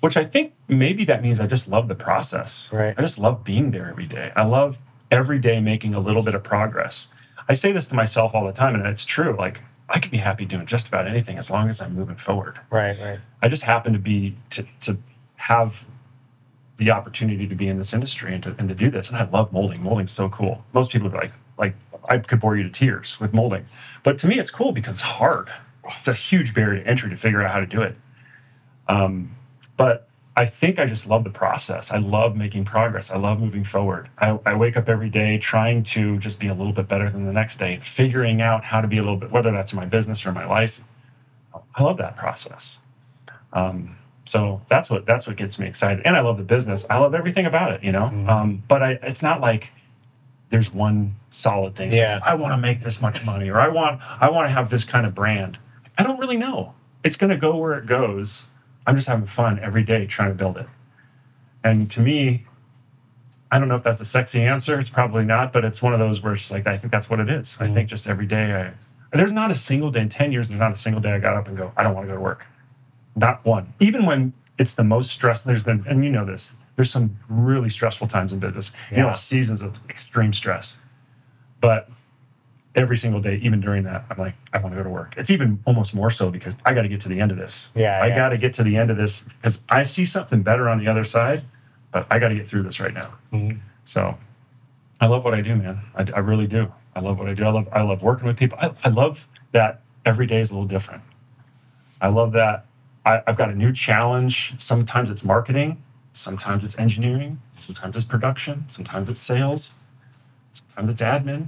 which I think maybe that means I just love the process. Right. I just love being there every day. I love every day making a little bit of progress. I say this to myself all the time, and it's true. Like I could be happy doing just about anything as long as I'm moving forward. right, right. I just happen to be to to have the opportunity to be in this industry and to, and to do this. And I love molding. Molding's so cool. Most people are like, like I could bore you to tears with molding. But to me, it's cool because it's hard. It's a huge barrier to entry to figure out how to do it. Um, but I think I just love the process. I love making progress. I love moving forward. I, I wake up every day trying to just be a little bit better than the next day, figuring out how to be a little bit, whether that's in my business or in my life. I love that process. Um, so that's what that's what gets me excited, and I love the business. I love everything about it, you know. Um, but I, it's not like there's one solid thing. Yeah. I want to make this much money, or I want I want to have this kind of brand. I don't really know. It's going to go where it goes. I'm just having fun every day trying to build it. And to me, I don't know if that's a sexy answer. It's probably not, but it's one of those where it's like I think that's what it is. I mm. think just every day I there's not a single day in 10 years, there's not a single day I got up and go, I don't want to go to work. Not one. Even when it's the most stressful, there's been, and you know this, there's some really stressful times in business. You know, seasons of extreme stress. But every single day, even during that, I'm like, I want to go to work. It's even almost more so because I got to get to the end of this. Yeah, I yeah. got to get to the end of this because I see something better on the other side, but I got to get through this right now. Mm-hmm. So I love what I do, man. I, I really do. I love what I do. I love I love working with people. I, I love that every day is a little different. I love that I, I've got a new challenge. Sometimes it's marketing, sometimes it's engineering, sometimes it's production, sometimes it's sales, sometimes it's admin.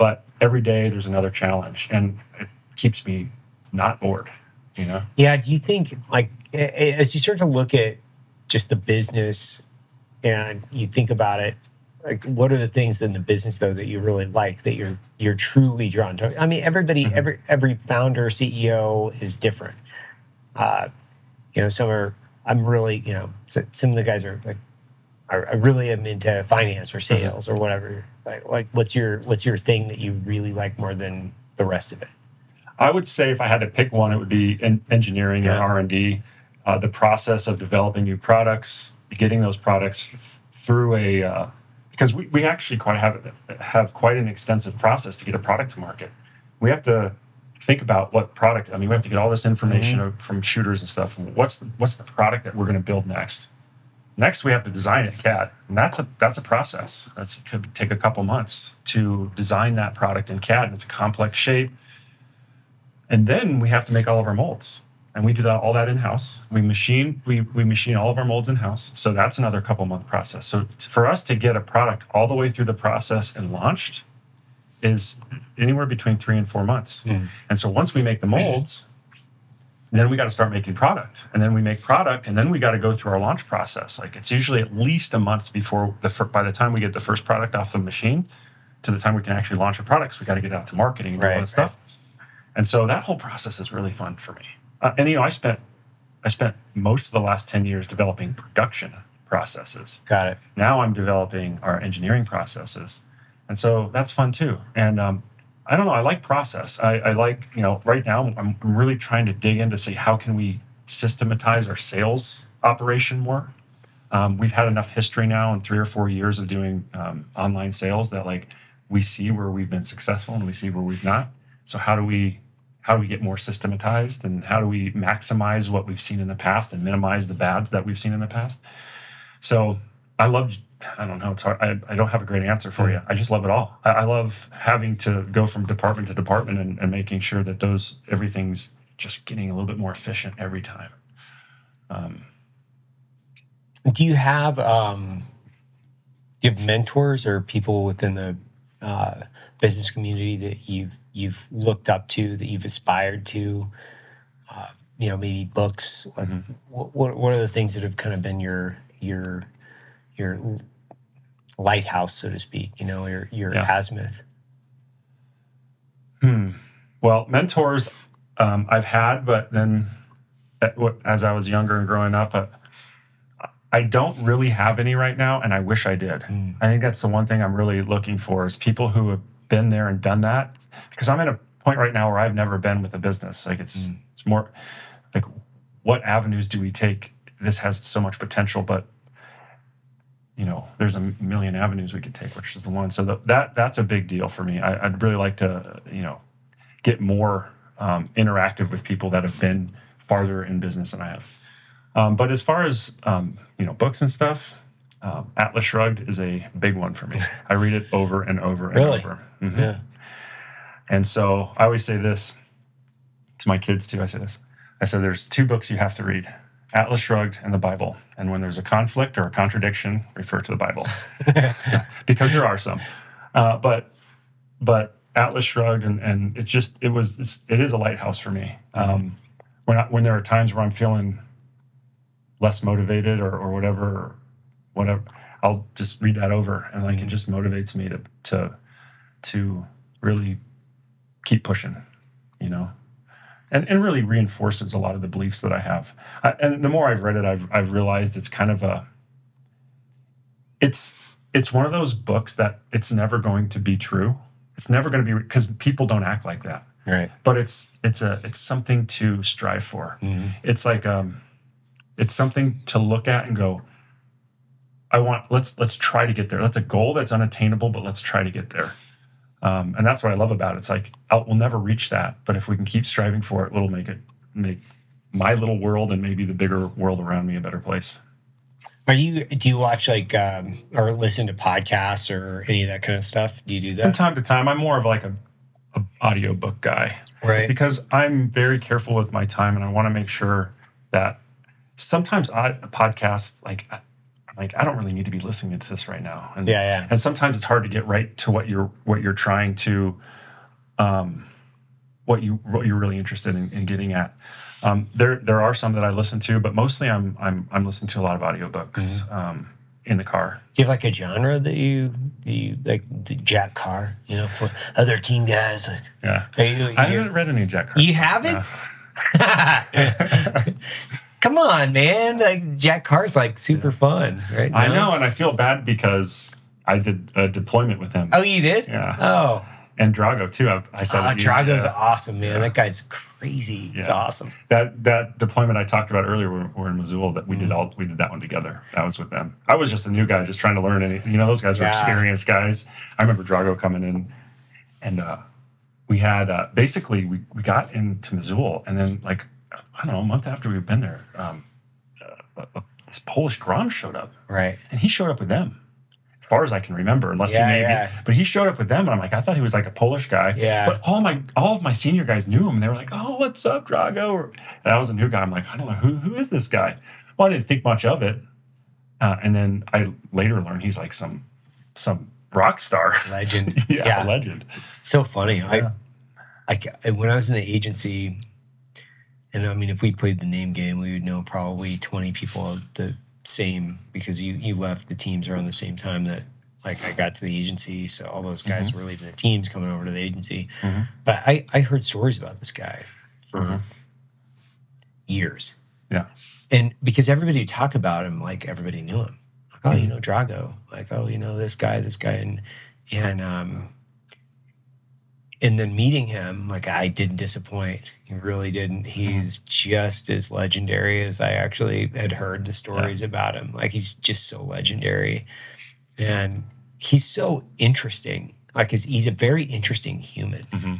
But every day there's another challenge, and it keeps me not bored. You know. Yeah. Do you think, like, as you start to look at just the business and you think about it, like, what are the things in the business though that you really like that you're you're truly drawn to? I mean, everybody, every every founder, CEO is different. Uh, you know, some are. I'm really, you know, some of the guys are like, I, I really am into finance or sales or whatever. Like, like, what's your what's your thing that you really like more than the rest of it? I would say if I had to pick one, it would be en- engineering and Yeah. R and D. Uh, the process of developing new products, getting those products th- through a uh, because we, we actually quite have have quite an extensive process to get a product to market. We have to think about what product. I mean, we have to get all this information from shooters and stuff. What's the, what's the product that we're going to build next? Next, we have to design it, CAD, and that's a that's a process. That's it could take a couple months to design that product in CAD, and it's a complex shape. And then we have to make all of our molds. and we do that all that in house. We machine we we machine all of our molds in house. So that's another couple month process. So for us to get a product all the way through the process and launched is anywhere between three and four months. And so once we make the molds, then we got to start making product, and then we make product, and then we got to go through our launch process. Like it's usually at least a month before the fir- by the time we get the first product off the machine to the time we can actually launch our products. We got to get out to marketing and do all Right, that stuff. And so that whole process is really fun for me. Uh, and you know, I spent I spent most of the last ten years developing production processes. Got it. Now I'm developing our engineering processes, and so that's fun too. And um, I don't know, I like process. I, I like you know right now I'm, I'm really trying to dig in to see how can we systematize our sales operation more. Um, we've had enough history now in three or four years of doing um, online sales that like we see where we've been successful and we see where we've not. So how do we how do we get more systematized and how do we maximize what we've seen in the past and minimize the bads that we've seen in the past? So I love, I don't know, it's hard. I, I don't have a great answer for you. I just love it all. I, I love having to go from department to department and, and making sure that those, everything's just getting a little bit more efficient every time. Do you have um, do you have mentors or people within the uh, business community that you've you've looked up to, that you've aspired to? Uh, you know, maybe books. What, what what are the things that have kind of been your your your lighthouse, so to speak? You know, your your Yeah. azimuth. Well, mentors um, I've had, but then as I was younger and growing up, uh, I don't really have any right now, and I wish I did. I think that's the one thing I'm really looking for is people who have been there and done that. Because I'm at a point right now where I've never been with a business. Like it's it's more like what avenues do we take? This has so much potential, but you know, there's a million avenues we could take, which is the one. So the, that that's a big deal for me. I, I'd really like to, you know, get more um, interactive with people that have been farther in business than I have. Um, but as far as um, you know, books and stuff, um, Atlas Shrugged is a big one for me. I read it over and over and Really? over. Mhm. Yeah. And so I always say this to my kids too. I say this. I said, there's two books you have to read Atlas Shrugged and the Bible. And when there's a conflict or a contradiction, refer to the Bible because there are some. Uh, but, but Atlas Shrugged and, and it's just, it was, it's, it is a lighthouse for me. Um, when, I, when there are times where I'm feeling less motivated or, or whatever, or whatever, I'll just read that over and like it just motivates me to, to, to really keep pushing, you know, and, and really reinforces a lot of the beliefs that I have. I, and the more I've read it, I've, I've realized it's kind of a, it's, it's one of those books that it's never going to be true. It's never going to be because people don't act like that. Right. But it's it's a it's something to strive for. It's like um, it's something to look at and go. I want let's let's try to get there. That's a goal that's unattainable, but let's try to get there. Um, and that's what I love about it. It's like I'll, we'll never reach that, but if we can keep striving for it, it'll make it make my little world and maybe the bigger world around me a better place. Are you? Do you watch like um, or listen to podcasts or any of that kind of stuff? Do you do that From time to time, I'm more of like a, a audiobook guy. Right. because I'm very careful with my time and I want to make sure that sometimes I, podcasts like like I don't really need to be listening to this right now. And Yeah, yeah. And sometimes it's hard to get right to what you're what you're trying to um what you what you're really interested in, in getting at. Um, there there are some that I listen to, but mostly I'm I'm I'm listening to a lot of audiobooks Mm-hmm. um, in the car. Do you have like a genre that you that you like? The Jack Carr, you know, for other team guys. Like, Yeah. you, I haven't read any Jack Carr. you haven't? no. Come on, man! Like Jack Carr's like super fun, right? I know, and I feel bad because I did a deployment with him. Oh, you did? Yeah. Oh, and Drago too. I, I saw oh that Drago's yeah. awesome, man. That guy's crazy. He's Yeah. awesome. that that deployment I talked about earlier. We're, we're in Missoula. That we Mm-hmm. did all we did that one together. That was with them. I was just a new guy, just trying to learn. Any you know those guys were Yeah. experienced guys. I remember Drago coming in, and uh, we had uh, basically we we got into Missoula, and then like I don't know a month after we've been there, um, uh, uh, this Polish Grom showed up. Right. and he showed up with them as far as I can remember, unless Yeah, he maybe. yeah. But he showed up with them, and I'm like, I thought he was like a Polish guy. Yeah. But all my all of my senior guys knew him, and they were like, "Oh, what's up, Drago?" And I was a new guy. I'm like, I don't know who who is this guy. Well, I didn't think much of it, uh, and then I later learned he's like some some rock star, Legend. yeah, Yeah. legend. so funny. Yeah. I, I, when I was in the agency, and I mean, if we played the name game, we would know probably 20 people of the same because you, you left the teams around the same time that like I got to the agency. So all those guys mm-hmm. were leaving the teams coming over to the agency. Mm-hmm. But I, I heard stories about this guy for mm-hmm. years. Yeah, And because everybody would talk about him, like everybody knew him. Like, oh, you know Drago. Like, oh, you know this guy, this guy, and and um, and then meeting him, like I didn't disappoint. He really didn't. Mm-hmm. He's just as legendary as I actually had heard the stories about him. Like he's just so legendary, and he's so interesting. Like he's, he's a very interesting human. Mm-hmm.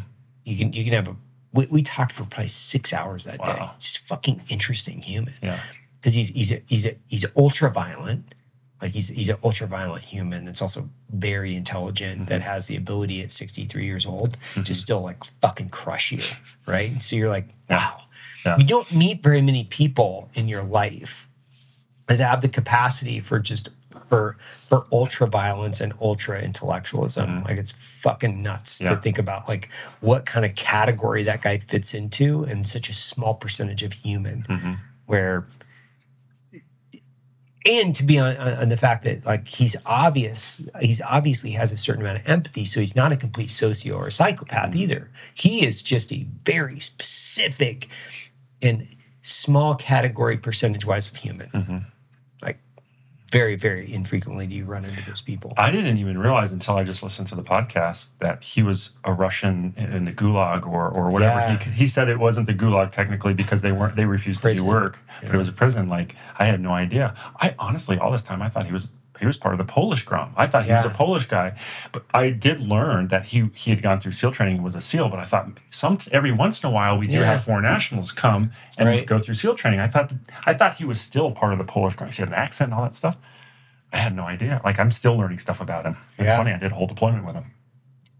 You can you can have a. We, we talked for probably six hours that day. He's fucking interesting human yeah, because he's he's a, he's a, he's ultra violent. Like he's he's an ultra violent human that's also very intelligent that mm-hmm. has the ability at 63 years old to mm-hmm. still like fucking crush you, right? So you're like, wow. Yeah. You don't meet very many people in your life that have the capacity for just for for ultra violence and ultra intellectualism. Mm-hmm. Like it's fucking nuts Yeah. to think about like what kind of category that guy fits into and such a small percentage of human where and to be on, on the fact that like he's obvious he's obviously has a certain amount of empathy so he's not a complete socio or psychopath mm-hmm. either. He is just a very specific and small category percentage wise of human. Like very very infrequently do you run into those people I didn't even realize until I just listened to the podcast that he was a Russian in the Gulag or or whatever. Yeah. He he said it wasn't the Gulag technically because they weren't they refused to do work, but it was a prison. Like I had no idea. I honestly all this time I thought he was he was part of the Polish Grom. I thought he was a Polish guy, but I did learn that he he had gone through SEAL training and was a SEAL. But I thought some every once in a while we do Yeah. have foreign nationals come and Right. go through SEAL training. I thought I thought he was still part of the Polish Grom. He had an accent and all that stuff. I had no idea. Like I'm still learning stuff about him. It's Yeah. funny. I did a whole deployment with him.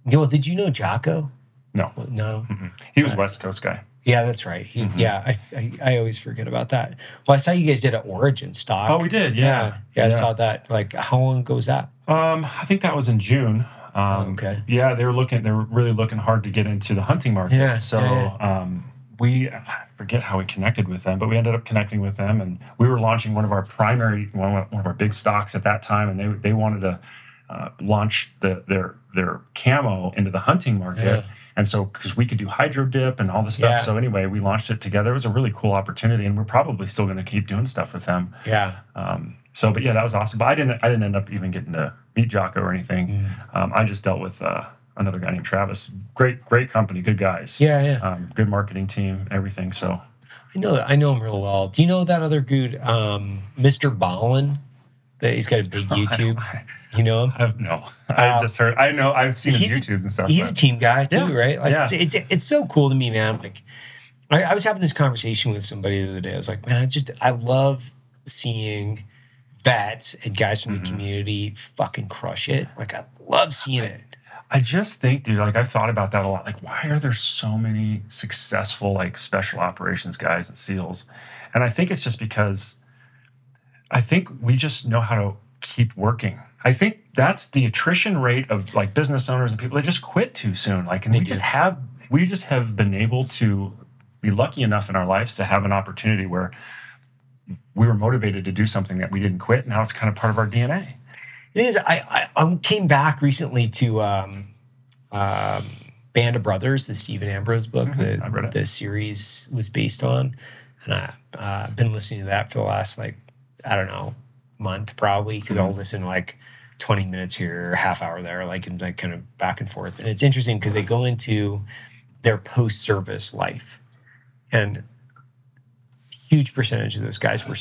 Yo, did you know Jocko? No, No. he was West Coast guy. Yeah, that's right. He, Mm-hmm. Yeah, I, I I always forget about that. Well, I saw you guys did an origin stock. Oh, we did, yeah. yeah, yeah. I saw that. Like, how long ago was that? Um, I think that was in June. Um, okay. Yeah, they were looking. They were really looking hard to get into the hunting market. Yeah, So yeah, Um, we I forget how we connected with them, but we ended up connecting with them, and we were launching one of our primary one of, one of our big stocks at that time, and they they wanted to uh, launch the their their camo into the hunting market. And so, because we could do hydro dip and all this stuff. Yeah. So, anyway, we launched it together. It was a really cool opportunity, and we're probably still going to keep doing stuff with them. Yeah. Um, so, but yeah, that was awesome. But I didn't, I didn't end up even getting to meet Jocko or anything. Mm. Um, I just dealt with uh, another guy named Travis. Great, great company, good guys. Yeah, yeah. Um, good marketing team, everything. So, I know I know him real well. Do you know that other dude, um, Mr. Ballen? That he's got a big YouTube. You know him? I've no, I just heard. I know, I've seen his YouTubes and stuff. He's a team guy too, Yeah, right? Like yeah. it's, it's it's so cool to me, man. Like I, I was having this conversation with somebody the other day. I was like, man, I just I love seeing vets and guys from Mm-hmm. the community fucking crush it. Like I love seeing it. I just think, dude, like I've thought about that a lot. Like, why are there so many successful like special operations guys and SEALs? And I think it's just because I think we just know how to keep working. I think that's the attrition rate of like business owners and people. They just quit too soon. Like, and we just have we just have been able to be lucky enough in our lives to have an opportunity where we were motivated to do something that we didn't quit. Now it's kind of part of our DNA. It is. I I, I came back recently to um, um, Band of Brothers, the Stephen Ambrose book Mm-hmm. That the series was based on, and I uh, I've been listening to that for the last like I don't know month probably because Mm-hmm. I'll listen like twenty minutes here, half hour there, like and like kind of back and forth. And it's interesting because they go into their post service life, and huge percentage of those guys were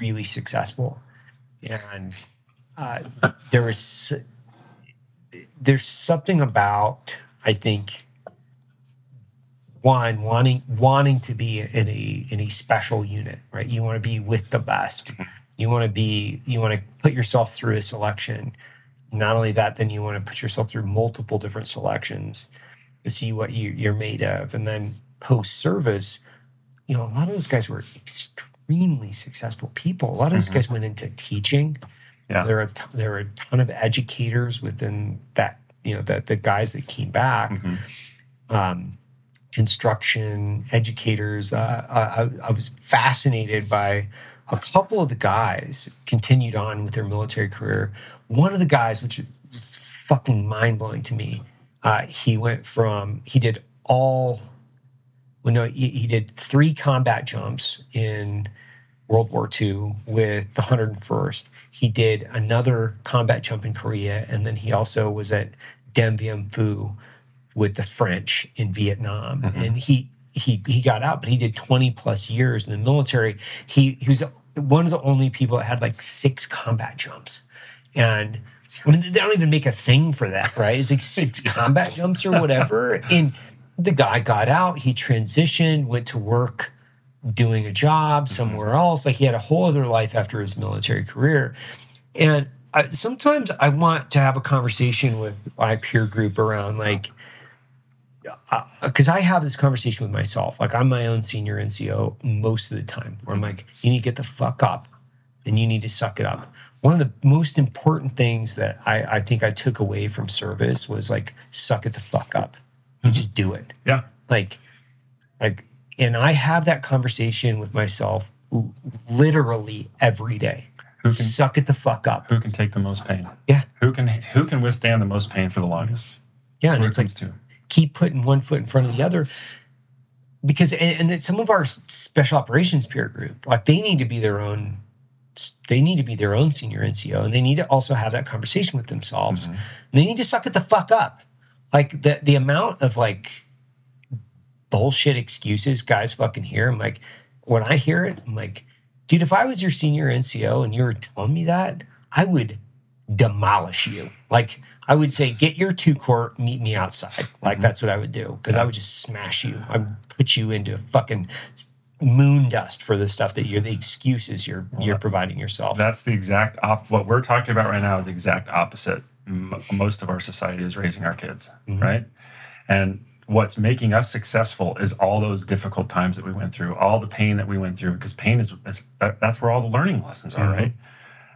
really successful, and uh, there was there's something about I think one wanting wanting to be in a in a special unit, right? You want to be with the best. Mm-hmm. You want to be you want to put yourself through a selection not only that, then you want to put yourself through multiple different selections to see what you, you're made of. And then post service, you know, a lot of those guys were extremely successful people. A lot of those mm-hmm. guys went into teaching. Yeah. There are t- there are a ton of educators within that, you know, the, the guys that came back. Mm-hmm. Um, construction educators. Uh, I, I was fascinated by a couple of the guys continued on with their military career. One of the guys, which was fucking mind blowing to me, uh, he went from he did all. Well, no, he, he did three combat jumps in World War II with the 101st. He did another combat jump in Korea, and then he also was at Dien Bien Phu with the French in Vietnam, mm-hmm. and he he he got out, but he did twenty plus years in the military. He he was one of the only people that had like six combat jumps, and I mean they don't even make a thing for that, right? It's like six combat jumps or whatever. And the guy got out, he transitioned, went to work doing a job mm-hmm. somewhere else. Like he had a whole other life after his military career, and I, sometimes I want to have a conversation with my peer group around like Uh, because I have this conversation with myself. Like I'm my own senior NCO most of the time, where I'm like, you need to get the fuck up, and you need to suck it up. One of the most important things that I, I think I took away from service was like, suck it the fuck up. You mm-hmm. just do it. Yeah. Like, like, and I have that conversation with myself literally every day. Who can Suck it the fuck up. who can take the most pain? Yeah. Who can who can withstand the most pain for the longest? Yeah. That's And it's it like. Keep putting one foot in front of the other because and, and some of our special operations peer group like they need to be their own they need to be their own senior nco and they need to also have that conversation with themselves. Mm-hmm. And they need to suck it the fuck up. Like the the amount of like bullshit excuses guys fucking hear i'm like when i hear it i'm like dude if i was your senior nco and you were telling me that i would demolish you. Like I would say, get your two court, meet me outside. Like mm-hmm. that's what I would do because I would just smash you. I would put you into fucking moon dust for the stuff that you're the excuses you're you're providing yourself. That's the exact op- what we're talking about right now is the exact opposite. M- most of our society is raising our kids, mm-hmm. right? And what's making us successful is all those difficult times that we went through, all the pain that we went through, because pain is, is that, that's where all the learning lessons are, mm-hmm. right?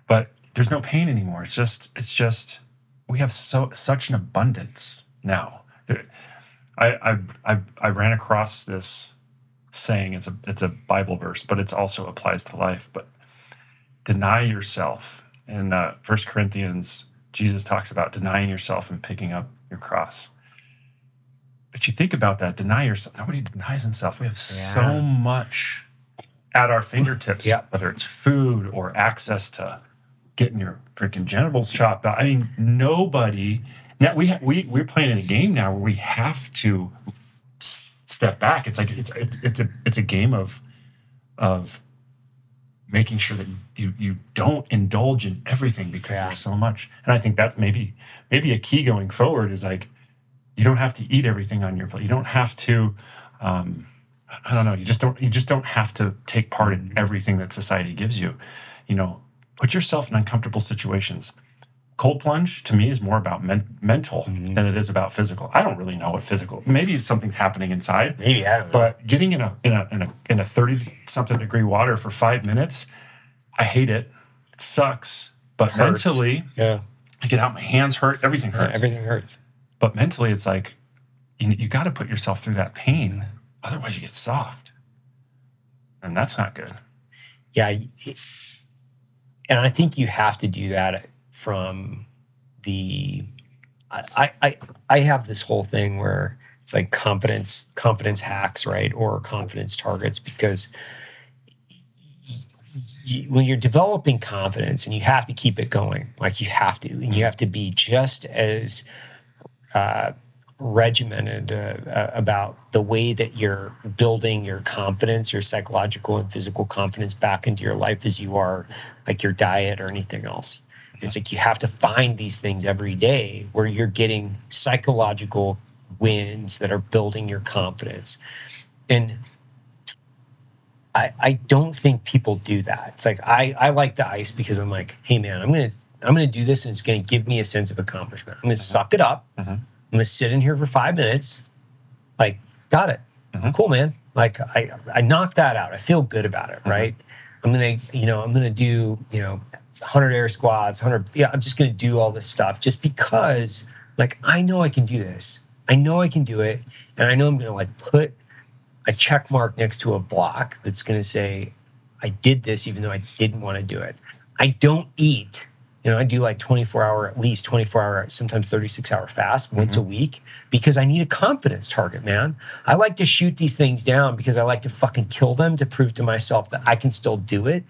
But there's no pain anymore. It's just it's just we have so such an abundance now. There- I I I, I ran across this saying. It's a it's a Bible verse, but it also applies to life. But deny yourself. In uh, First Corinthians, Jesus talks about denying yourself and picking up your cross. But you think about that, deny yourself. Nobody denies himself. We have so much at our fingertips, Yeah. whether it's food or access to getting your freaking genitals chopped out. I mean, nobody. Now we ha- we we're playing in a game now where we have to s- step back. It's like it's it's it's a it's a game of of making sure that you you don't indulge in everything because Yeah. there's so much. And I think that's maybe maybe a key going forward is like you don't have to eat everything on your plate. You don't have to um, I don't know. You just don't. You just don't have to take part in everything that society gives you. You know, put yourself in uncomfortable situations. Cold plunge to me is more about men- mental mm-hmm. than it is about physical. I don't really know what physical. Maybe something's happening inside. Maybe I don't know. But getting in a in a in a in a thirty something degree water for five minutes, I hate it. It sucks. But Hurts. mentally, yeah, I get out. My hands hurt. Everything hurts. everything hurts. But mentally, it's like you, you got to put yourself through that pain. Otherwise, you get soft. And that's not good. Yeah, y- and I think you have to do that from the. I I I have this whole thing where it's like confidence confidence hacks, right, or confidence targets, because you, when you're developing confidence and you have to keep it going, like you have to, and you have to be just as uh, regimented uh, uh, about the way that you're building your confidence, your psychological and physical confidence back into your life as you are like your diet or anything else. It's like you have to find these things every day where you're getting psychological wins that are building your confidence. And I, I don't think people do that. It's like I, I like the ice because I'm like, hey man, I'm gonna I'm going to do this and it's going to give me a sense of accomplishment. I'm going to Mm-hmm. suck it up. I'm going to sit in here for five minutes. Like, got it. Mm-hmm. Cool, man. Like, I, I knocked that out. I feel good about Mm-hmm. it, right? I'm to, you know, I'm to do, you know, 100 air squats, 100. Yeah, I'm just to do all this stuff just because, like, I know I can do this. I know I can do it. And I know I'm to, like, put a check mark next to a block that's to say, I did this even though I didn't want to do it. I don't eat. You know, I do like 24 hour, at least 24 hour, sometimes 36 hour fast once a week because I need a confidence target, man. I like to shoot these things down because I like to fucking kill them to prove to myself that I can still do it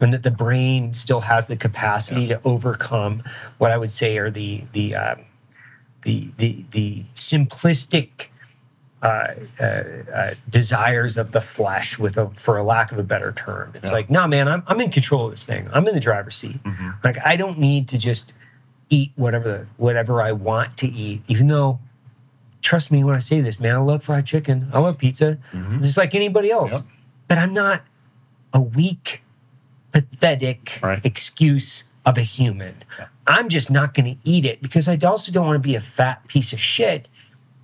and that the brain still has the capacity to overcome what I would say are the, the, um, the, the, the simplistic uh, uh, desires of the flesh with a for a lack of a better term. It's like nah man I'm, I'm in control of this thing. I'm in the driver's seat. Like i don't need to just eat whatever the, whatever i want to eat even though trust me when i say this man i love fried chicken. I love pizza. Just like anybody else. Yep. but i'm not a weak pathetic Right. excuse of a human. I'm just not going to eat it because i also don't want to be a fat piece of shit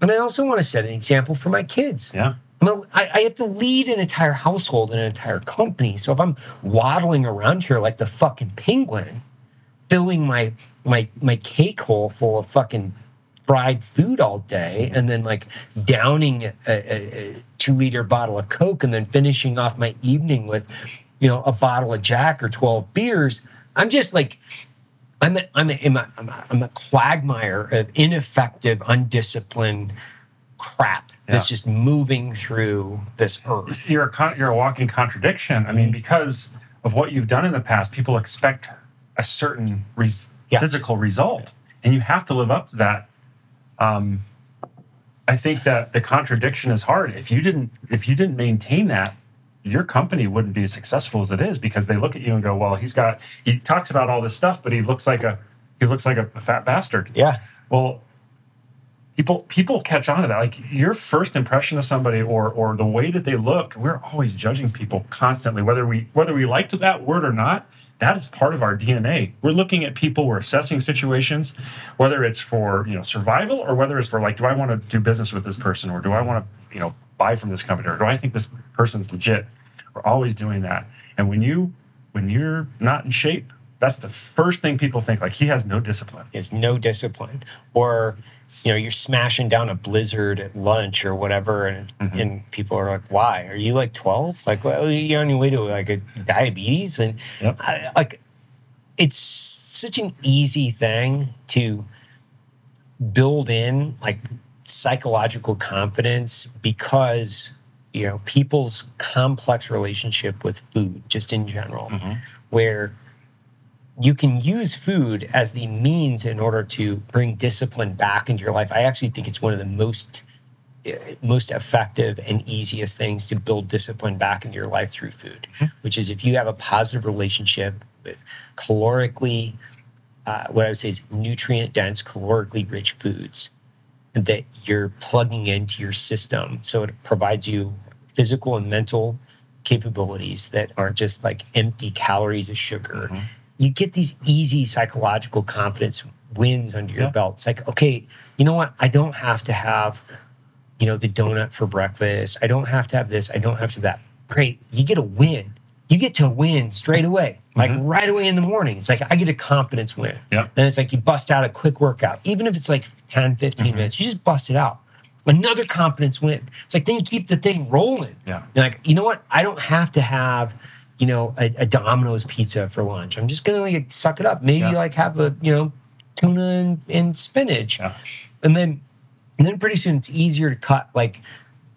and I also want to set an example for my kids. Yeah. I'm a, I, I have to lead an entire household and an entire company. So if I'm waddling around here like the fucking penguin, filling my my my cake hole full of fucking fried food all day, and then like downing a, a, a two liter bottle of Coke, and then finishing off my evening with, you know, a bottle of Jack or twelve beers, I'm just like I'm a, I'm a, I'm a, I'm a, I'm a quagmire of ineffective, undisciplined crap that's Yeah. just moving through this earth. you're a con- you're a walking contradiction. I mean, because of what you've done in the past, people expect a certain res- Yeah. physical result, and you have to live up to that. Um, I think that the contradiction is hard. If you didn't, if you didn't maintain that, your company wouldn't be as successful as it is because they look at you and go, "Well, he's got he talks about all this stuff, but he looks like a he looks like a, a fat bastard." Yeah. Well, people people catch on to that. Like your first impression of somebody or or the way that they look, we're always judging people constantly, whether we whether we liked that word or not. That is part of our DNA. We're looking at people, we're assessing situations, whether it's for you know survival or whether it's for like, do I want to do business with this person or do I want to you know buy from this company or do I think this person's legit? We're always doing that. And when you when you're not in shape, that's the first thing people think. Like he has no discipline. Is no discipline, or you know, you're smashing down a blizzard at lunch or whatever, and mm-hmm. and people are like, "Why are you like 12? Like, well, you're on your way to like a diabetes?" And Yep. I, like, it's such an easy thing to build in like psychological confidence because you know people's complex relationship with food just in general where you can use food as the means in order to bring discipline back into your life. I actually think it's one of the most eh, most effective and easiest things to build discipline back into your life through food which is if you have a positive relationship with calorically uh, what i would say is nutrient dense calorically rich foods that you're plugging into your system. So it provides you physical and mental capabilities that aren't just like empty calories of sugar. Mm-hmm. You get these easy psychological confidence wins under your Yeah. belt. It's like, okay, you know what? I don't have to have, you know, the donut for breakfast. I don't have to have this. I don't have to that. Great. You get a win. You get to win straight away, like right away in the morning. It's like I get a confidence win. Yeah. Then it's like you bust out a quick workout, even if it's like 10, 15 Mm-hmm. minutes, you just bust it out. Another confidence win. It's like then you keep the thing rolling. Yeah. You're like, you know what? I don't have to have, you know, a, a Domino's pizza for lunch. I'm just gonna like suck it up. Maybe Yeah. like have a, you know, tuna and, and spinach. Yeah. And then and then pretty soon it's easier to cut like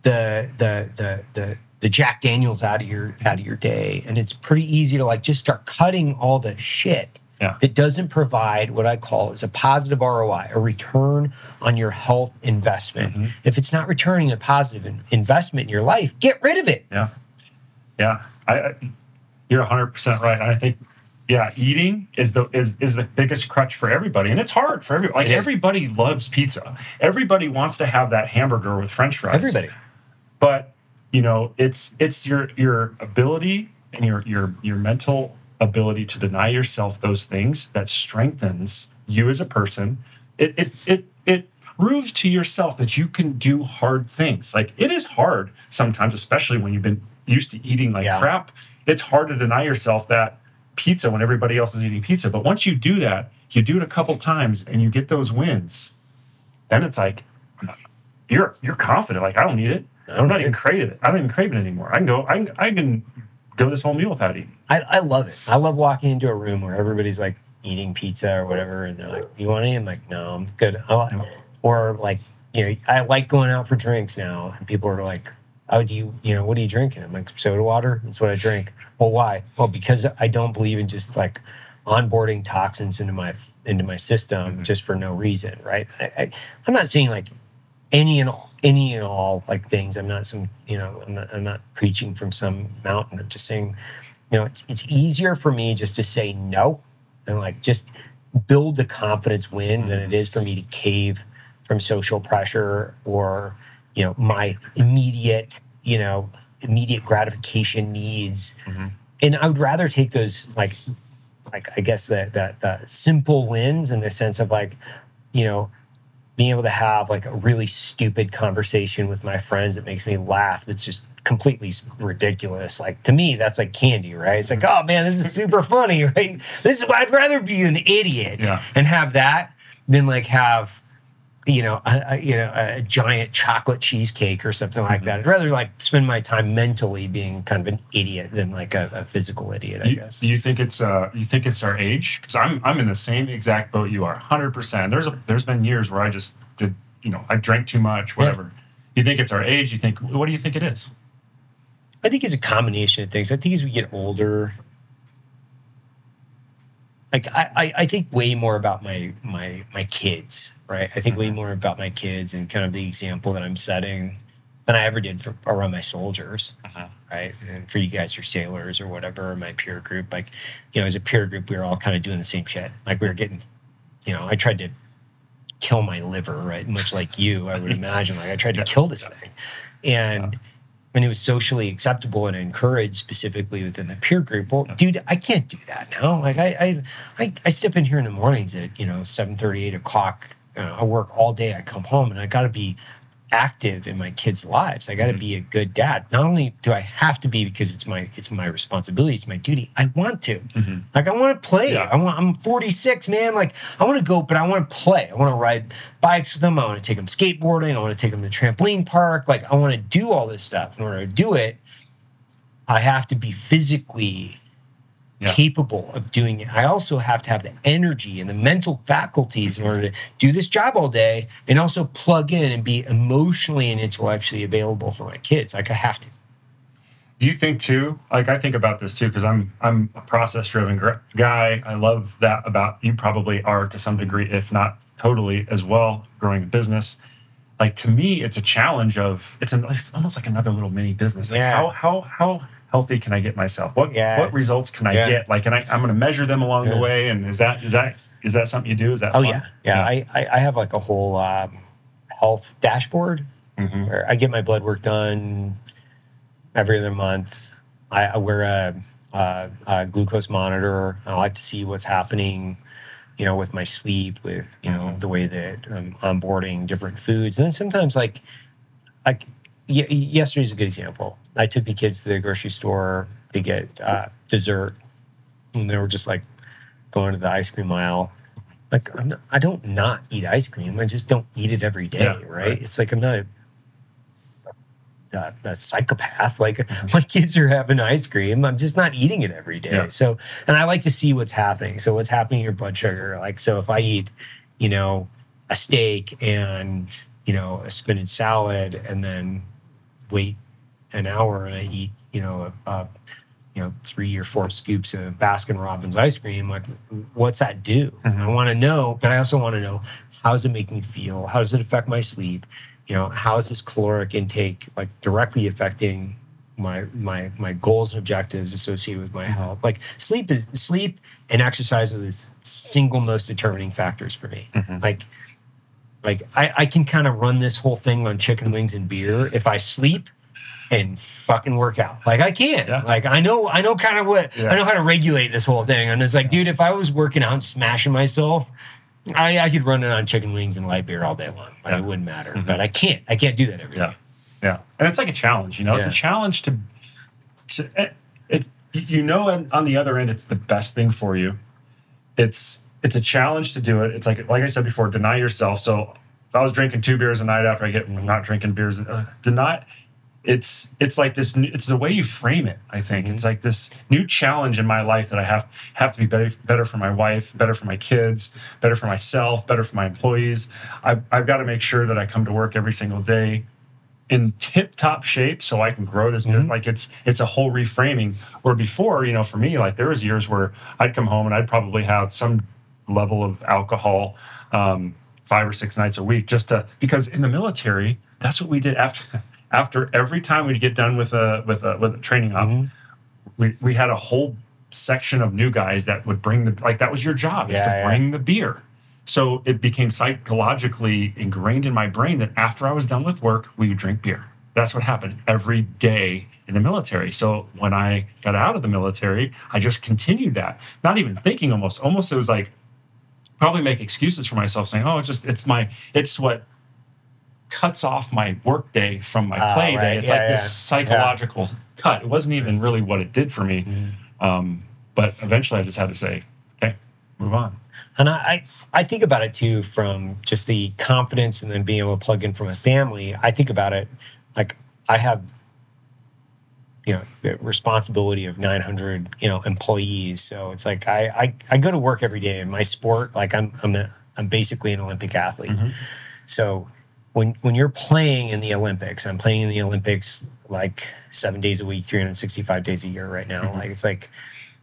the the the the the Jack Daniels out of your out of your day. And it's pretty easy to like just start cutting all the shit Yeah. that doesn't provide what I call is a positive ROI, a return on your health investment. Mm-hmm. If it's not returning a positive in- investment in your life, get rid of it. Yeah, yeah. I, I you're 100 percent right. And I think yeah, eating is the is is the biggest crutch for everybody, and it's hard for everybody. Like everybody loves pizza. Everybody wants to have that hamburger with French fries. Everybody. but you know, it's it's your your ability and your your your mental ability to deny yourself those things that strengthens you as a person. It it it it proves to yourself that you can do hard things. Like it is hard sometimes, especially when you've been used to eating like Yeah. crap. It's hard to deny yourself that pizza when everybody else is eating pizza. But once you do that, you do it a couple times and you get those wins, then it's like you're you're confident. Like I don't need it. I'm not even craving it. I don't even crave it anymore. I can go. I can, I can go this whole meal without eating. I, I love it. I love walking into a room where everybody's like eating pizza or whatever, and they're like, "You want any?" I'm like, "No, I'm good." I li- Or like, you know, I like going out for drinks now, and people are like, "Oh, do you, you know, what are you drinking?" I'm like, "Soda water. That's what I drink." Well, why? Well, because I don't believe in just like onboarding toxins into my into my system mm-hmm. just for no reason, right? I, I, I'm not saying like any and all, any and all like things. I'm not some, you know, I'm not, I'm not preaching from some mountain. I'm just saying, you know, it's, it's easier for me just to say no and like just build the confidence win than it mm-hmm. is for me to cave from social pressure or, you know, my immediate, you know, immediate gratification needs. Mm-hmm. And I would rather take those like, like I guess that that that simple wins in the sense of like, you know, being able to have like a really stupid conversation with my friends that makes me laugh. That's just completely ridiculous. Like to me that's like candy right? It's like mm-hmm. oh man this is super funny right? This is why i'd rather be an idiot Yeah. and have that than like have you know a, a- you know a giant chocolate cheesecake or something like that i'd rather like spend my time mentally being kind of an idiot than like a, a physical idiot i You, guess you think it's uh you think it's our age? Because I'm I'm in the same exact boat you are, hundred percent. There's a there's been years where I just did you know I drank too much, whatever. You think it's our age? You think what do you think it is? I think it's a combination of things. I think as we get older, like I, I, I think way more about my my my kids, right? I think way mm-hmm. more about my kids and kind of the example that I'm setting than I ever did for around my soldiers, mm-hmm. right? And for you guys, your sailors or whatever, or my peer group, like you know, as a peer group, we were all kind of doing the same shit. Like we were getting, you know, I tried to kill my liver, right? Much like you, I would imagine. Like I tried to kill this thing, and and it was socially acceptable and encouraged specifically within the peer group. Well, dude, I can't do that now. Like I, I, I, I step in here in the mornings at you know seven thirty, eight o'clock. You know, I work all day. I come home and I got to be active in my kids' lives. I got to mm-hmm. be a good dad. Not only do I have to be because it's my it's my responsibility, it's my duty. I want to. Mm-hmm. Like I want to play. Yeah. I want. I'm 46, man. Like I want to go, but I want to play. I want to ride bikes with them. I want to take them skateboarding. I want to take them to trampoline park. Like I want to do all this stuff. In order to do it, I have to be physically Yeah. capable of doing it. I also have to have the energy and the mental faculties in order to do this job all day and also plug in and be emotionally and intellectually available for my kids. Like I have to. Do you think too? Like I think about this too because I'm I'm a process driven gr- guy. I love that about you. Probably are to some degree, if not totally, as well. Growing a business, like to me, it's a challenge of it's, an, it's almost like another little mini business. Like Yeah. how how how healthy can I get myself? What Yeah. what results can I Yeah. get? Like, and I, I'm going to measure them along the way. And is that is that is that something you do? Is that Oh yeah, yeah. I, I I have like a whole um, health dashboard Mhm. where I get my blood work done every other month. I, I wear a, a, a glucose monitor. I like to see what's happening, you know, with my sleep, with you know the way that I'm onboarding different foods, and then sometimes like like y- yesterday's a good example. I took the kids to the grocery store to get uh, dessert, and they were just like going to the ice cream aisle. Like I'm not, I don't not eat ice cream. I just don't eat it every day, Yeah, right? right. It's like I'm not a, a, a psychopath. Like my kids are having ice cream. I'm just not eating it every day. Yeah. So, and I like to see what's happening. So, what's happening in your blood sugar? Like, so if I eat, you know, a steak and you know a spinach salad, and then wait an hour and I eat, you know, you know three or four scoops of Baskin Robbins ice cream, like what's that do? Mm-hmm. I want to know, but I also want to know how does it make me feel? How does it affect my sleep? You know, how is this caloric intake like directly affecting my my my goals and objectives associated with my mm-hmm. health? Like sleep is sleep and exercise are the single most determining factors for me. Mm-hmm. Like like I, I can kind of run this whole thing on chicken wings and beer. If I sleep, and fucking work out. Like I can't. Yeah. Like I know I know kind of what Yeah. I know how to regulate this whole thing. And it's like, dude, if I was working out and smashing myself, I, I could run it on chicken wings and light beer all day long. Like, Yeah. Mm-hmm. It wouldn't matter. But I can't. I can't do that every day. Yeah, yeah, and it's like a challenge. You know, it's a challenge to, to it, it. You know, and on the other end, it's the best thing for you. It's it's a challenge to do it. It's like like I said before, deny yourself. So if I was drinking two beers a night after I get I'm not drinking beers, uh, deny. It's it's like this. new- It's the way you frame it. I think it's like this new challenge in my life that I have have to be better better for my wife, better for my kids, better for myself, better for my employees. I've I've got to make sure that I come to work every single day in tip top shape so I can grow this business. Like it's it's a whole reframing. Where before, you know, for me, like there was years where I'd come home and I'd probably have some level of alcohol um, five or six nights a week, just to because in the military, that's what we did after after every time we'd get done with a with a with a training op, we we had a whole section of new guys that would bring the like that was your job is to yeah. bring the beer. So it became psychologically ingrained in my brain that after I was done with work, we would drink beer. That's what happened every day in the military. So when I got out of the military, I just continued that, not even thinking almost. Almost it was like probably make excuses for myself saying, oh, it's just, it's my, it's what cuts off my work day from my Ah, play right. day. It's Yeah, like yeah. this psychological cut. It wasn't even really what it did for me. Mm-hmm. Um, but eventually I just had to say, okay, move on. And I, I I think about it too from just the confidence and then being able to plug in from a family. I think about it like I have you know the responsibility of 900 you know employees. So it's like I, I i go to work every day in my sport like i'm i'm a, i'm basically an olympic athlete. Mm-hmm. So when when you're playing in the olympics i'm playing in the olympics like seven days a week 365 days a year right now. Mm-hmm. Like it's like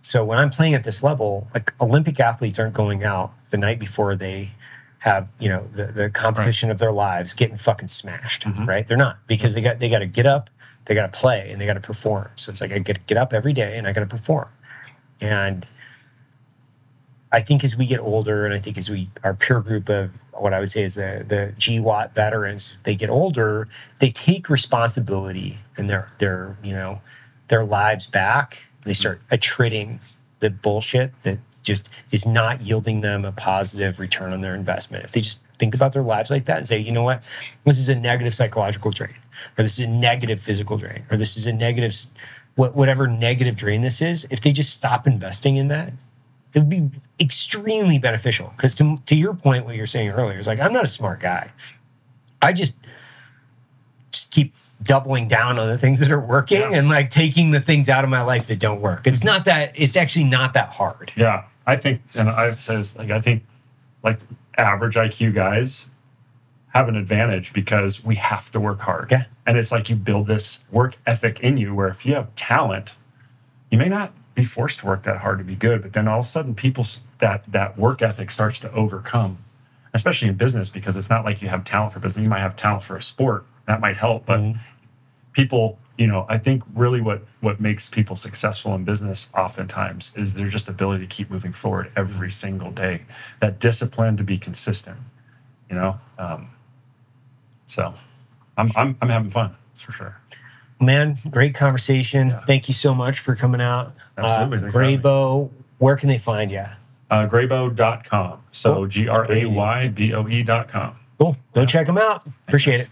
so when i'm playing at this level like olympic athletes aren't going out the night before they have you know the, the competition of their lives getting fucking smashed mm-hmm. right? They're not because they got they got to get up they got to play and they got to perform. So it's like i get get up every day and i got to perform. And I think as we get older, and I think as we our peer group of what I would say is the the GWOT veterans, they get older, they take responsibility in their their you know their lives back. They start mm-hmm. attriting the bullshit that just is not yielding them a positive return on their investment. If they just think about their lives like that and say, you know what, this is a negative psychological drain, or this is a negative physical drain, or this is a negative, whatever negative drain this is. If they just stop investing in that, it would be extremely beneficial because to, to your point what you're saying earlier is like i'm not a smart guy i just just keep doubling down on the things that are working Yeah. and like taking the things out of my life that don't work it's not that it's actually not that hard Yeah, I think, and I've said this, like I think, like average IQ guys have an advantage because we have to work hard. Yeah. and it's like you build this work ethic in you, where if you have talent, you may not be forced to work that hard to be good, but then all of a sudden, people that that work ethic starts to overcome, especially in business, because it's not like you have talent for business. You might have talent for a sport that might help, but people you know i think really what what makes people successful in business oftentimes is their just ability to keep moving forward every single day that discipline to be consistent you know um, so I'm, I'm i'm having fun for sure. Man great conversation. Thank you so much for coming out. Absolutely. uh, having me. Grayboe where can they find you uh, grayboe.com so Cool. g-r-a-y-b-o-e.com cool. Go check them out. Appreciate it